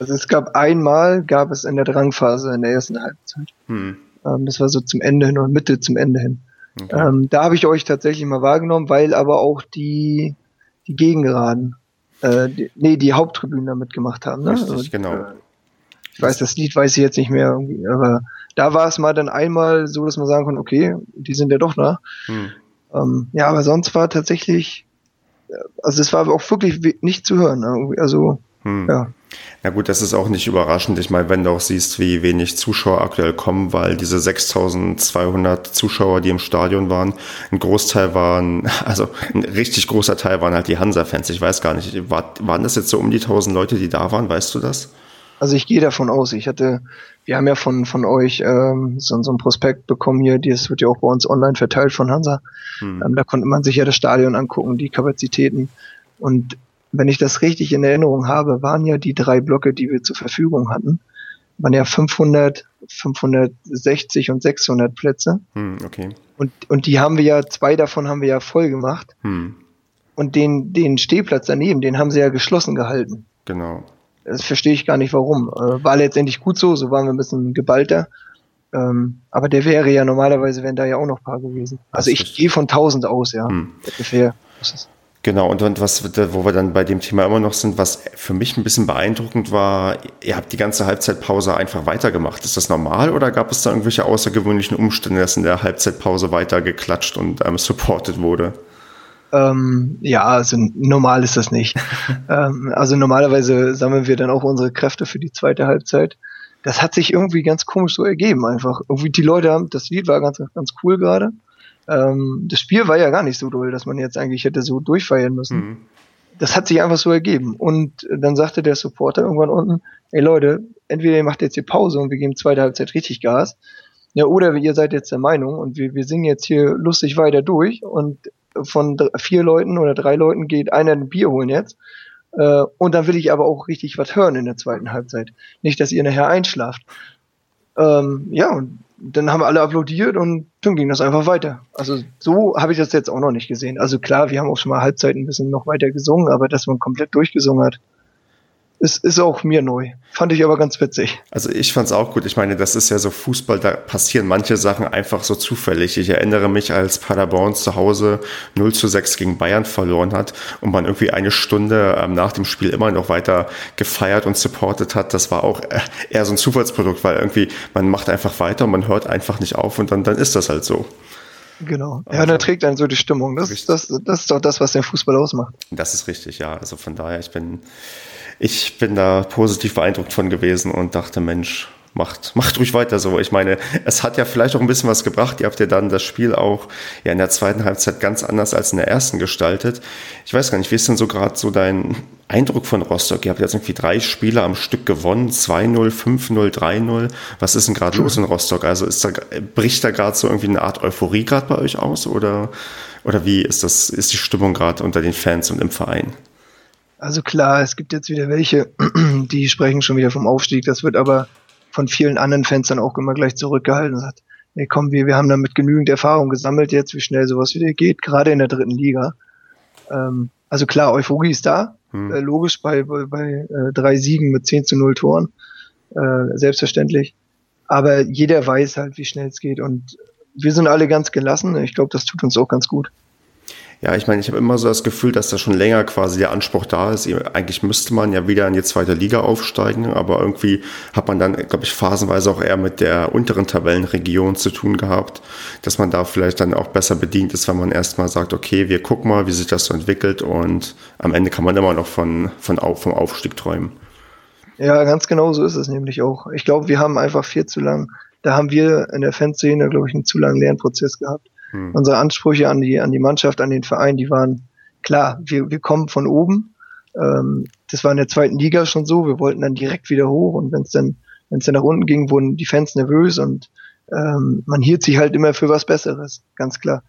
Also es gab einmal, gab es in der Drangphase in der ersten Halbzeit. Hm. Ähm, das war so zum Ende hin oder Mitte zum Ende hin. Okay. Ähm, da habe ich euch tatsächlich mal wahrgenommen, weil aber auch die, die Gegengeraden, äh, die, nee, die Haupttribünen da mitgemacht haben. Ne? Richtig, also, genau. Äh, ich weiß, das Lied weiß ich jetzt nicht mehr, aber da war es mal dann einmal so, dass man sagen konnte, okay, die sind ja doch da. Hm. Ähm, ja, aber sonst war tatsächlich, also es war auch wirklich nicht zu hören. Ne? Also, hm. ja. Na gut, das ist auch nicht überraschend. Ich meine, wenn du auch siehst, wie wenig Zuschauer aktuell kommen, weil diese 6200 Zuschauer, die im Stadion waren, ein Großteil waren, also ein richtig großer Teil waren halt die Hansa-Fans. Ich weiß gar nicht, war, waren das jetzt so um die 1000 Leute, die da waren? Weißt du das? Also ich gehe davon aus. Ich hatte, wir haben ja von, von euch ähm, so, so ein Prospekt bekommen hier, das wird ja auch bei uns online verteilt von Hansa. Hm. Ähm, da konnte man sich ja das Stadion angucken, die Kapazitäten. Und wenn ich das richtig in Erinnerung habe, waren ja die drei Blöcke, die wir zur Verfügung hatten, waren ja 500, 560 und 600 Plätze. Hm, okay. Und, und die haben wir ja, zwei davon haben wir ja voll gemacht. Hm. Und den, den Stehplatz daneben, den haben sie ja geschlossen gehalten. Genau. Das verstehe ich gar nicht warum. Äh, war letztendlich gut so, so waren wir ein bisschen geballter. Ähm, aber der wäre ja normalerweise, wären da ja auch noch ein paar gewesen. Also ich gehe von 1000 aus, ja. Hm. Ungefähr. Genau, und, und was, wo wir dann bei dem Thema immer noch sind, was für mich ein bisschen beeindruckend war, ihr habt die ganze Halbzeitpause einfach weitergemacht. Ist das normal oder gab es da irgendwelche außergewöhnlichen Umstände, dass in der Halbzeitpause weiter geklatscht und ähm, supported wurde? Ähm, ja, also normal ist das nicht. ähm, also normalerweise sammeln wir dann auch unsere Kräfte für die zweite Halbzeit. Das hat sich irgendwie ganz komisch so ergeben einfach. Irgendwie die Leute haben, das Lied war ganz, ganz cool gerade. Ähm, das Spiel war ja gar nicht so doll, dass man jetzt eigentlich hätte so durchfeiern müssen. Mhm. Das hat sich einfach so ergeben. Und dann sagte der Supporter irgendwann unten, ey Leute, entweder ihr macht jetzt die Pause und wir geben zweite Halbzeit richtig Gas, ja, oder ihr seid jetzt der Meinung und wir, wir singen jetzt hier lustig weiter durch und von vier Leuten oder drei Leuten geht einer ein Bier holen jetzt. Äh, und dann will ich aber auch richtig was hören in der zweiten Halbzeit. Nicht, dass ihr nachher einschlaft. Ähm, ja, und dann haben alle applaudiert und dann ging das einfach weiter. Also so habe ich das jetzt auch noch nicht gesehen. Also klar, wir haben auch schon mal Halbzeit ein bisschen noch weiter gesungen, aber dass man komplett durchgesungen hat, ist, ist auch mir neu. Fand ich aber ganz witzig. Also ich fand es auch gut. Ich meine, das ist ja so Fußball, da passieren manche Sachen einfach so zufällig. Ich erinnere mich, als Paderborn zu Hause 0 zu 6 gegen Bayern verloren hat und man irgendwie eine Stunde ähm, nach dem Spiel immer noch weiter gefeiert und supportet hat. Das war auch eher so ein Zufallsprodukt, weil irgendwie man macht einfach weiter und man hört einfach nicht auf und dann, dann ist das halt so. Genau. Ja, und er trägt dann so die Stimmung. Das, das, das ist doch das, was den Fußball ausmacht. Das ist richtig, ja. Also von daher, ich bin ich bin da positiv beeindruckt von gewesen und dachte, Mensch, macht, macht ruhig weiter so. Ich meine, es hat ja vielleicht auch ein bisschen was gebracht. Ihr habt ja dann das Spiel auch ja in der zweiten Halbzeit ganz anders als in der ersten gestaltet. Ich weiß gar nicht, wie ist denn so gerade so dein Eindruck von Rostock? Ihr habt jetzt irgendwie drei Spiele am Stück gewonnen, 2-0, 5-0, 3-0. Was ist denn gerade los in Rostock? Also ist da, bricht da gerade so irgendwie eine Art Euphorie gerade bei euch aus oder, oder wie ist das, ist die Stimmung gerade unter den Fans und im Verein? Also klar, es gibt jetzt wieder welche, die sprechen schon wieder vom Aufstieg. Das wird aber von vielen anderen Fans dann auch immer gleich zurückgehalten und sagt, nee, komm, wir, wir haben damit genügend Erfahrung gesammelt jetzt, wie schnell sowas wieder geht, gerade in der dritten Liga. Ähm, also klar, Euphorie ist da, hm. äh, logisch bei, bei, bei äh, drei Siegen mit 10 zu 0 Toren, äh, selbstverständlich. Aber jeder weiß halt, wie schnell es geht und wir sind alle ganz gelassen. Ich glaube, das tut uns auch ganz gut. Ja, ich meine, ich habe immer so das Gefühl, dass da schon länger quasi der Anspruch da ist. Eigentlich müsste man ja wieder in die zweite Liga aufsteigen, aber irgendwie hat man dann, glaube ich, phasenweise auch eher mit der unteren Tabellenregion zu tun gehabt, dass man da vielleicht dann auch besser bedient ist, wenn man erstmal sagt, okay, wir gucken mal, wie sich das so entwickelt und am Ende kann man immer noch von, von, vom Aufstieg träumen. Ja, ganz genau so ist es nämlich auch. Ich glaube, wir haben einfach viel zu lang, da haben wir in der Fanszene, glaube ich, einen zu langen Lernprozess gehabt hm. Unsere Ansprüche an die, an die Mannschaft, an den Verein, die waren klar, wir, wir kommen von oben Ähm, das war in der zweiten Liga schon so. Wir wollten dann direkt wieder hoch und wenn es dann, wenn es dann nach unten ging, wurden die Fans nervös und ähm, man hielt sich halt immer für was Besseres, ganz klar.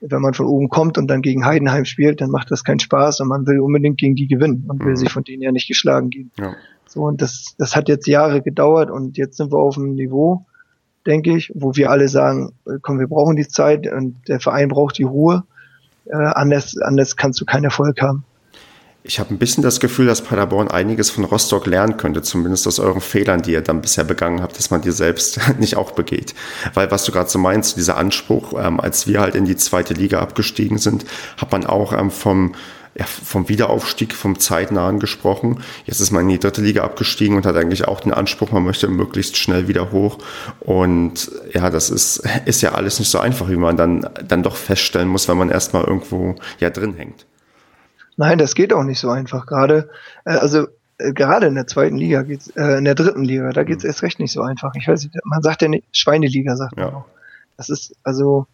Wenn man von oben kommt und dann gegen Heidenheim spielt, dann macht das keinen Spaß und man will unbedingt gegen die gewinnen und will mhm. sich von denen ja nicht geschlagen geben. Ja. So, und das, das hat jetzt Jahre gedauert und jetzt sind wir auf einem Niveau, denke ich, wo wir alle sagen, äh, komm, wir brauchen die Zeit und der Verein braucht die Ruhe. Äh, anders, anders kannst du keinen Erfolg haben. Ich habe ein bisschen das Gefühl, dass Paderborn einiges von Rostock lernen könnte, zumindest aus euren Fehlern, die ihr dann bisher begangen habt, dass man die selbst nicht auch begeht. Weil was du gerade so meinst, dieser Anspruch, ähm, als wir halt in die zweite Liga abgestiegen sind, hat man auch ähm, vom ja, vom Wiederaufstieg, vom Zeitnahen gesprochen. Jetzt ist man in die dritte Liga abgestiegen und hat eigentlich auch den Anspruch, man möchte möglichst schnell wieder hoch. Und ja, das ist, ist ja alles nicht so einfach, wie man dann, dann doch feststellen muss, wenn man erstmal irgendwo ja drin hängt. Nein, das geht auch nicht so einfach. Gerade, äh, also äh, gerade in der zweiten Liga geht's, äh, in der dritten Liga, da geht's mhm. erst recht nicht so einfach. Ich weiß nicht, man sagt ja nicht, Schweineliga sagt man ja. auch. Das ist, also,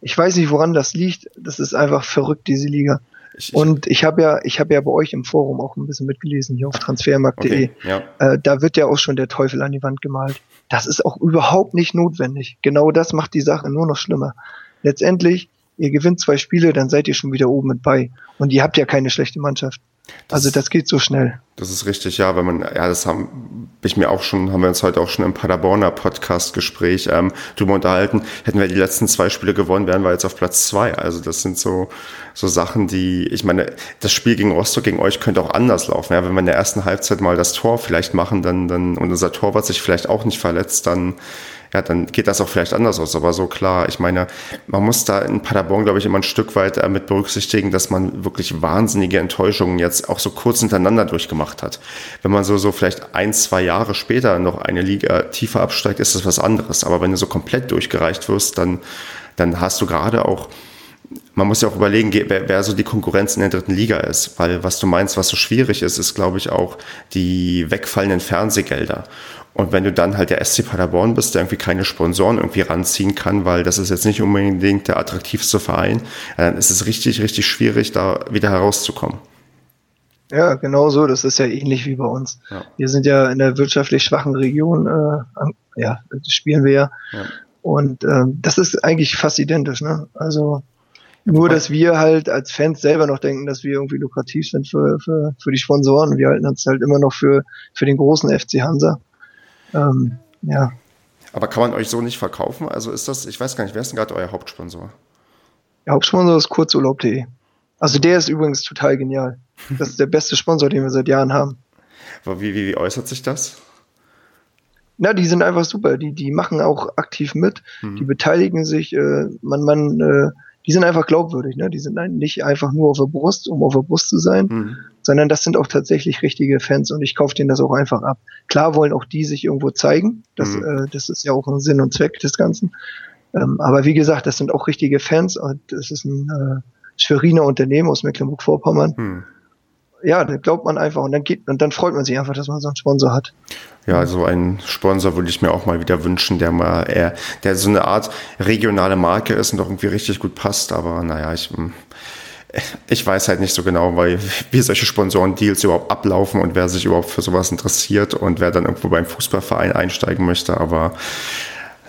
ich weiß nicht, woran das liegt. Das ist einfach verrückt, diese Liga. Ich, und ich habe ja, ich habe ja bei euch im Forum auch ein bisschen mitgelesen hier auf transfermarkt.de. Okay, ja. äh, da wird ja auch schon der Teufel an die Wand gemalt. Das ist auch überhaupt nicht notwendig. Genau das macht die Sache nur noch schlimmer. Letztendlich ihr gewinnt zwei Spiele, dann seid ihr schon wieder oben mit bei. Und ihr habt ja keine schlechte Mannschaft. Das, also das geht so schnell. Das ist richtig, ja, wenn man, ja, das haben ich mir auch schon, haben wir uns heute auch schon im Paderborner Podcast-Gespräch ähm, drüber unterhalten. Hätten wir die letzten zwei Spiele gewonnen, wären wir jetzt auf Platz zwei. Also das sind so, so Sachen, die, ich meine, das Spiel gegen Rostock gegen euch könnte auch anders laufen. Ja, wenn wir in der ersten Halbzeit mal das Tor vielleicht machen, dann, dann, und unser Torwart sich vielleicht auch nicht verletzt, dann, ja, dann geht das auch vielleicht anders aus. Aber so klar, ich meine, man muss da in Paderborn, glaube ich, immer ein Stück weit äh, mit berücksichtigen, dass man wirklich wahnsinnige Enttäuschungen jetzt auch so kurz hintereinander durchgemacht hat. Wenn man so, so vielleicht ein, zwei Jahre später noch eine Liga tiefer absteigt, ist das was anderes. Aber wenn du so komplett durchgereicht wirst, dann, dann hast du gerade auch man muss ja auch überlegen, wer, wer, so die Konkurrenz in der dritten Liga ist. Weil was du meinst, was so schwierig ist, ist, glaube ich, auch die wegfallenden Fernsehgelder. Und wenn du dann halt der SC Paderborn bist, der irgendwie keine Sponsoren irgendwie ranziehen kann, weil das ist jetzt nicht unbedingt der attraktivste Verein, dann ist es richtig, richtig schwierig, da wieder herauszukommen. Ja, genau so. Das ist ja ähnlich wie bei uns. Ja. Wir sind ja in der wirtschaftlich schwachen Region, äh, ja, spielen wir ja. ja. Und ähm, das ist eigentlich fast identisch. Ne? Also nur, dass wir halt als Fans selber noch denken, dass wir irgendwie lukrativ sind für, für, für die Sponsoren. Wir halten uns halt immer noch für, für den großen FC Hansa. Ähm, ja. Aber kann man euch so nicht verkaufen? Also ist das, ich weiß gar nicht, wer ist denn gerade euer Hauptsponsor? Der Hauptsponsor ist kurzurlaub.de. Also der ist übrigens total genial. Das ist der beste Sponsor, den wir seit Jahren haben. Wie, wie, wie äußert sich das? Na, die sind einfach super. Die, die machen auch aktiv mit. Mhm. Die beteiligen sich. Äh, man, man, äh, die sind einfach glaubwürdig. Ne? Die sind nicht einfach nur auf der Brust, um auf der Brust zu sein, mhm sondern das sind auch tatsächlich richtige Fans und ich kaufe denen das auch einfach ab. Klar wollen auch die sich irgendwo zeigen, das, mhm. äh, das ist ja auch ein Sinn und Zweck des Ganzen. Ähm, aber wie gesagt, das sind auch richtige Fans und das ist ein äh, Schweriner Unternehmen aus Mecklenburg-Vorpommern. Mhm. Ja, da glaubt man einfach und dann geht und dann freut man sich einfach, dass man so einen Sponsor hat. Ja, so einen Sponsor würde ich mir auch mal wieder wünschen, der mal eher, der so eine Art regionale Marke ist und auch irgendwie richtig gut passt. Aber naja, ich hm, ich weiß halt nicht so genau, weil wie solche Sponsoren-Deals überhaupt ablaufen und wer sich überhaupt für sowas interessiert und wer dann irgendwo beim Fußballverein einsteigen möchte. Aber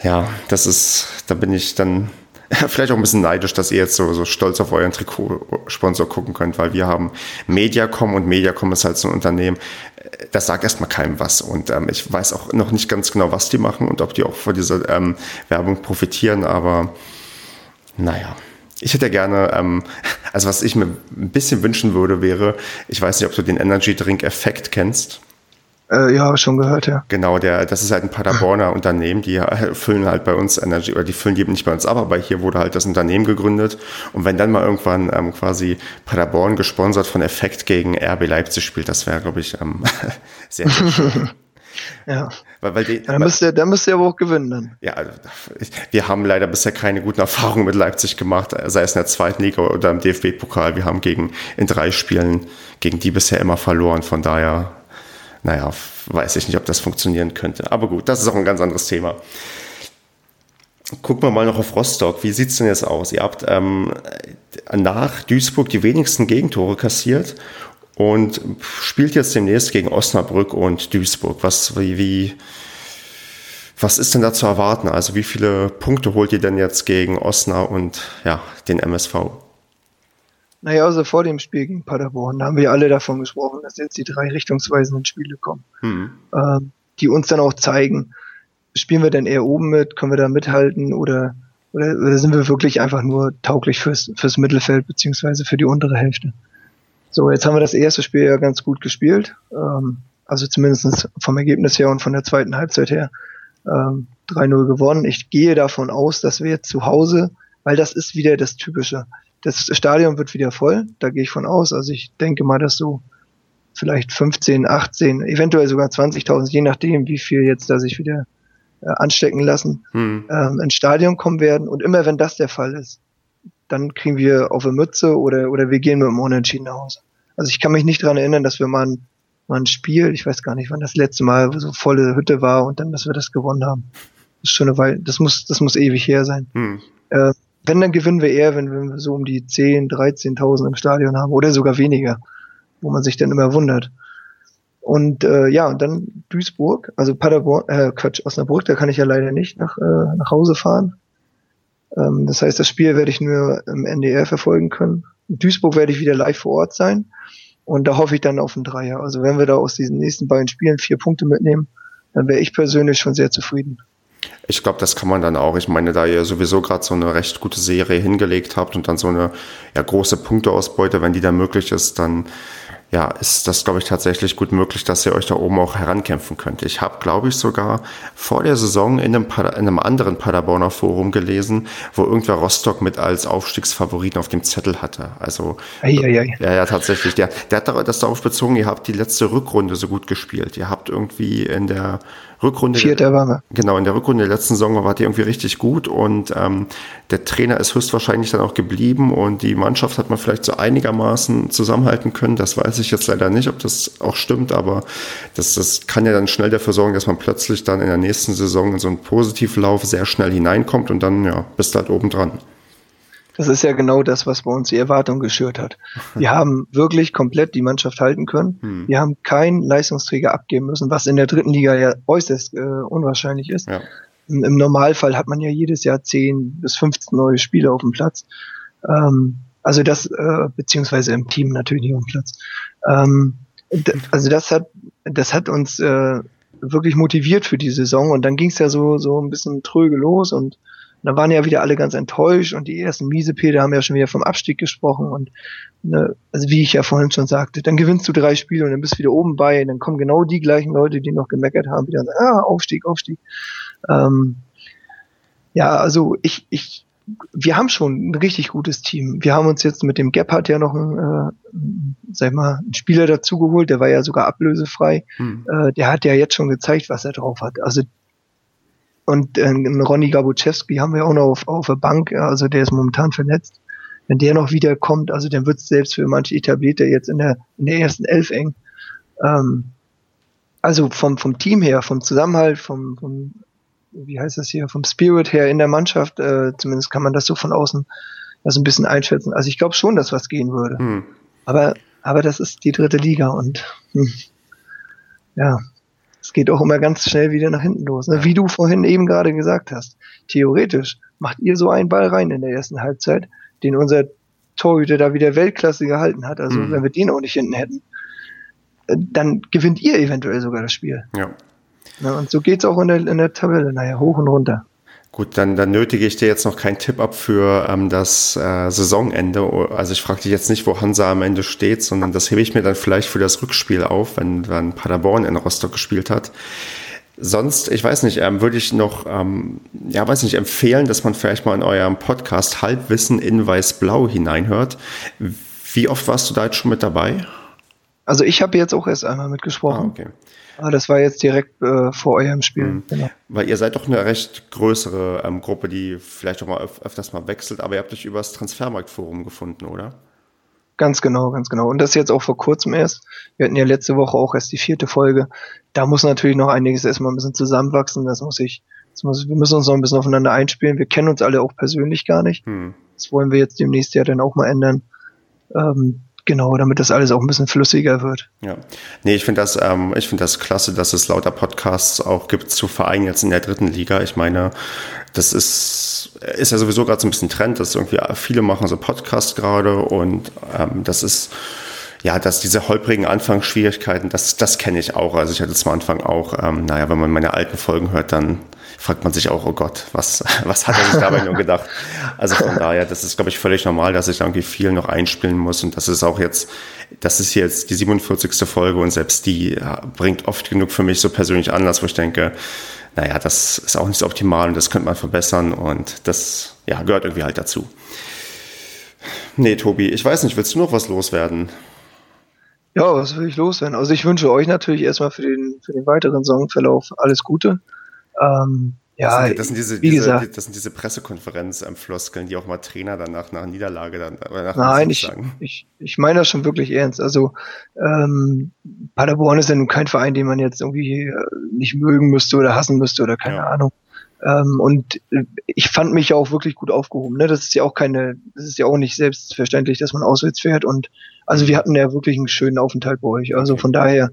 ja, das ist, da bin ich dann vielleicht auch ein bisschen neidisch, dass ihr jetzt so, so stolz auf euren Trikotsponsor gucken könnt, weil wir haben Mediacom und Mediacom ist halt so ein Unternehmen, das sagt erstmal keinem was. Und ähm, ich weiß auch noch nicht ganz genau, was die machen und ob die auch von dieser ähm, Werbung profitieren, aber naja ich hätte gerne, ähm, also was ich mir ein bisschen wünschen würde, wäre, ich weiß nicht, ob du den Energy Drink Effekt kennst. Äh, ja, schon gehört, ja. Genau, der, das ist halt ein Paderborner Unternehmen, die füllen halt bei uns Energy, oder die füllen die nicht bei uns ab, aber hier wurde halt das Unternehmen gegründet. Und wenn dann mal irgendwann ähm, quasi Paderborn gesponsert von Effekt gegen RB Leipzig spielt, das wäre, glaube ich, ähm, sehr, sehr schön. Ja. Weil, weil die, da müsst ihr, da müsst ihr aber auch gewinnen dann. Ja, also, wir haben leider bisher keine guten Erfahrungen mit Leipzig gemacht, sei es in der zweiten Liga oder im DFB-Pokal. Wir haben gegen, in drei Spielen gegen die bisher immer verloren. Von daher, naja, weiß ich nicht, ob das funktionieren könnte. Aber gut, das ist auch ein ganz anderes Thema. Gucken wir mal noch auf Rostock. Wie sieht es denn jetzt aus? Ihr habt ähm, nach Duisburg die wenigsten Gegentore kassiert und spielt jetzt demnächst gegen Osnabrück und Duisburg. Was, wie, wie, was ist denn da zu erwarten? Also wie viele Punkte holt ihr denn jetzt gegen Osnabrück und ja, den MSV? Naja, also vor dem Spiel gegen Paderborn, da haben wir alle davon gesprochen, dass jetzt die drei richtungsweisenden Spiele kommen, hm. äh, die uns dann auch zeigen, spielen wir denn eher oben mit, können wir da mithalten oder, oder, oder sind wir wirklich einfach nur tauglich fürs, fürs Mittelfeld beziehungsweise für die untere Hälfte? So, jetzt haben wir das erste Spiel ja ganz gut gespielt, ähm, also zumindest vom Ergebnis her und von der zweiten Halbzeit her ähm, 3-0 gewonnen. Ich gehe davon aus, dass wir jetzt zu Hause, weil das ist wieder das Typische. Das Stadion wird wieder voll, da gehe ich von aus. Also ich denke mal, dass so vielleicht 15, 18, eventuell sogar 20.000, je nachdem, wie viel jetzt da sich wieder äh, anstecken lassen, hm. ähm, ins Stadion kommen werden. Und immer wenn das der Fall ist, dann kriegen wir auf eine Mütze oder, oder wir gehen mit dem Unentschieden nach Hause. Also ich kann mich nicht dran erinnern, dass wir mal ein, mal ein Spiel, ich weiß gar nicht, wann das letzte Mal so volle Hütte war und dann, dass wir das gewonnen haben. Das ist schon eine Weile, das muss, das muss ewig her sein. Hm. Äh, wenn, dann gewinnen wir eher, wenn, wenn wir so um die 10, 13.000 im Stadion haben oder sogar weniger, wo man sich dann immer wundert. Und äh, ja, und dann Duisburg, also Paderborn, äh, Quatsch, Osnabrück, da kann ich ja leider nicht nach, äh, nach Hause fahren. Ähm, das heißt, das Spiel werde ich nur im NDR verfolgen können. In Duisburg werde ich wieder live vor Ort sein. Und da hoffe ich dann auf einen Dreier. Also wenn wir da aus diesen nächsten beiden Spielen vier Punkte mitnehmen, dann wäre ich persönlich schon sehr zufrieden. Ich glaube, das kann man dann auch. Ich meine, da ihr sowieso gerade so eine recht gute Serie hingelegt habt und dann so eine ja, große Punkteausbeute, wenn die da möglich ist, dann ja, ist das, glaube ich, tatsächlich gut möglich, dass ihr euch da oben auch herankämpfen könnt. Ich habe, glaube ich, sogar vor der Saison in einem, in einem, anderen Paderborner Forum gelesen, wo irgendwer Rostock mit als Aufstiegsfavoriten auf dem Zettel hatte. Also, ei, ei, ei. ja, ja, tatsächlich. Der, der hat das darauf bezogen, ihr habt die letzte Rückrunde so gut gespielt. Ihr habt irgendwie in der Rückrunde. Vierter war. Genau, in der Rückrunde der letzten Saison war die irgendwie richtig gut und ähm, der Trainer ist höchstwahrscheinlich dann auch geblieben und die Mannschaft hat man vielleicht so einigermaßen zusammenhalten können. Das weiß ich jetzt leider nicht, ob das auch stimmt, aber das, das kann ja dann schnell dafür sorgen, dass man plötzlich dann in der nächsten Saison in so einen Positivlauf sehr schnell hineinkommt und dann ja, bist du halt oben dran. Das ist ja genau das, was bei uns die Erwartung geschürt hat. Wir haben wirklich komplett die Mannschaft halten können. Hm. Wir haben keinen Leistungsträger abgeben müssen, was in der dritten Liga ja äußerst äh, unwahrscheinlich ist. Ja. Im, Im, Normalfall hat man ja jedes Jahr 10 bis 15 neue Spieler auf dem Platz. Ähm, also das, äh, beziehungsweise im Team natürlich nicht auf dem Platz. Ähm, also das hat, das hat uns äh, wirklich motiviert für die Saison und dann ging es ja so, so ein bisschen tröge los und und dann waren ja wieder alle ganz enttäuscht und die ersten Miesepeter haben ja schon wieder vom Abstieg gesprochen und ne, also wie ich ja vorhin schon sagte, dann gewinnst du drei Spiele und dann bist du wieder oben bei, und dann kommen genau die gleichen Leute, die noch gemeckert haben, wieder sagen, ah, Aufstieg, Aufstieg. Ähm, ja, also ich, ich, wir haben schon ein richtig gutes Team. Wir haben uns jetzt mit dem Gebhardt ja noch einen, äh, sag mal, einen Spieler dazugeholt, der war ja sogar ablösefrei. Hm. Äh, der hat ja jetzt schon gezeigt, was er drauf hat. Also und äh, Ronny Gabuczewski haben wir auch noch auf, auf der Bank, also der ist momentan verletzt. Wenn der noch wiederkommt, also dann wird es selbst für manche Etablierte jetzt in der, in der ersten Elf eng. Ähm, also vom, vom Team her, vom Zusammenhalt, vom, vom, wie heißt das hier, vom Spirit her in der Mannschaft, äh, zumindest kann man das so von außen das ein bisschen einschätzen. Also ich glaube schon, dass was gehen würde. Hm. Aber, aber das ist die dritte Liga und hm, ja, es geht auch immer ganz schnell wieder nach hinten los. Ne? Wie du vorhin eben gerade gesagt hast. Theoretisch macht ihr so einen Ball rein in der ersten Halbzeit, den unser Torhüter da wieder Weltklasse gehalten hat. Also mhm. wenn wir den auch nicht hinten hätten, äh, dann gewinnt ihr eventuell sogar das Spiel. Ja. ja und so geht's auch in der, in der Tabelle, naja, hoch und runter. Gut, dann, dann nötige ich dir jetzt noch keinen Tipp ab für ähm, das äh, Saisonende. Also ich frage dich jetzt nicht, wo Hansa am Ende steht, sondern das hebe ich mir dann vielleicht für das Rückspiel auf, wenn, wenn Paderborn in Rostock gespielt hat. Sonst, ich weiß nicht, ähm, würde ich noch, ähm, ja, weiß nicht, empfehlen, dass man vielleicht mal in eurem Podcast Halbwissen in Weiß-Blau hineinhört. Wie oft warst du da jetzt schon mit dabei? Also ich habe jetzt auch erst einmal mitgesprochen. Ah, okay. Ah, das war jetzt direkt äh, vor eurem Spiel. Mhm. Genau. Weil ihr seid doch eine recht größere ähm, Gruppe, die vielleicht auch mal öf öfters mal wechselt, aber ihr habt euch über das Transfermarktforum gefunden, oder? Ganz genau, ganz genau. Und das jetzt auch vor kurzem erst. Wir hatten ja letzte Woche auch erst die vierte Folge. Da muss natürlich noch einiges erstmal ein bisschen zusammenwachsen. Das muss ich, das muss, wir müssen uns noch ein bisschen aufeinander einspielen. Wir kennen uns alle auch persönlich gar nicht. Hm. Das wollen wir jetzt demnächst ja dann auch mal ändern. Ähm, Genau, damit das alles auch ein bisschen flüssiger wird. Ja. Nee, ich finde das, ähm, ich finde das klasse, dass es lauter Podcasts auch gibt zu Vereinen jetzt in der dritten Liga. Ich meine, das ist, ist ja sowieso gerade so ein bisschen Trend, dass irgendwie viele machen so Podcasts gerade und ähm, das ist, ja, dass diese holprigen Anfangsschwierigkeiten, das, das kenne ich auch. Also ich hatte zum Anfang auch, ähm, naja, wenn man meine alten Folgen hört, dann fragt man sich auch, oh Gott, was, was hat er sich dabei nur gedacht? Also von daher, das ist, glaube ich, völlig normal, dass ich irgendwie viel noch einspielen muss und das ist auch jetzt, das ist jetzt die 47. Folge und selbst die bringt oft genug für mich so persönlich Anlass, wo ich denke, naja, das ist auch nicht so optimal und das könnte man verbessern und das, ja, gehört irgendwie halt dazu. Nee, Tobi, ich weiß nicht, willst du noch was loswerden? Ja, was will ich loswerden? Also ich wünsche euch natürlich erstmal für den, für den weiteren Saisonverlauf alles Gute. Ähm, ja, das sind, diese, wie diese, gesagt, das sind diese Pressekonferenz-Floskeln, die auch mal Trainer danach nach Niederlage dann nach Nein, ich, ich, ich meine das schon wirklich ernst. Also ähm, Paderborn ist ja nun kein Verein, den man jetzt irgendwie äh, nicht mögen müsste oder hassen müsste oder keine ja. Ahnung. Ähm, und äh, ich fand mich ja auch wirklich gut aufgehoben. Ne? Das ist ja auch keine, das ist ja auch nicht selbstverständlich, dass man auswärts fährt. Und also wir hatten ja wirklich einen schönen Aufenthalt bei euch. Also von daher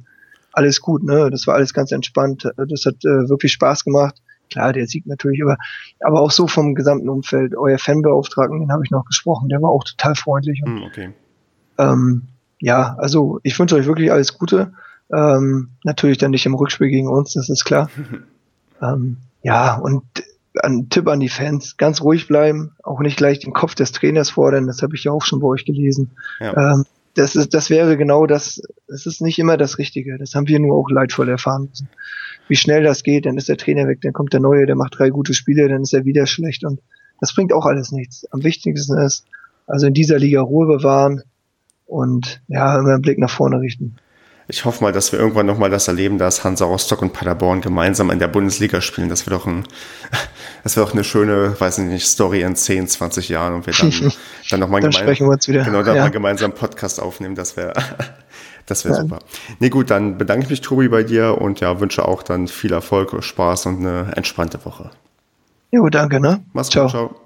alles gut, ne? Das war alles ganz entspannt. Das hat äh, wirklich Spaß gemacht. Klar, der Sieg natürlich, aber, aber auch so vom gesamten Umfeld. Euer Fanbeauftragten, den habe ich noch gesprochen, der war auch total freundlich. Und, mm, okay. Ähm, ja, also ich wünsche euch wirklich alles Gute. Ähm, natürlich dann nicht im Rückspiel gegen uns, das ist klar. ähm, ja, und ein Tipp an die Fans, ganz ruhig bleiben, auch nicht gleich den Kopf des Trainers fordern, das habe ich ja auch schon bei euch gelesen. Ja. Ähm, das ist, das wäre genau das, es ist nicht immer das Richtige. Das haben wir nur auch leidvoll erfahren müssen. Wie schnell das geht, dann ist der Trainer weg, dann kommt der Neue, der macht drei gute Spiele, dann ist er wieder schlecht und das bringt auch alles nichts. Am wichtigsten ist, also in dieser Liga Ruhe bewahren und ja, immer einen Blick nach vorne richten. Ich hoffe mal, dass wir irgendwann nochmal das erleben, dass Hansa Rostock und Paderborn gemeinsam in der Bundesliga spielen. Das wäre doch ein, das wäre doch eine schöne, weiß ich nicht, Story in 10, 20 Jahren und wir dann, dann nochmal gemeinsam, genau, dann ja. mal gemeinsam Podcast aufnehmen. Das wäre, das wäre super. Nee, gut, dann bedanke ich mich, Tobi, bei dir und ja, wünsche auch dann viel Erfolg, Spaß und eine entspannte Woche. Jo, danke, ne? Mach's ciao. gut, ciao.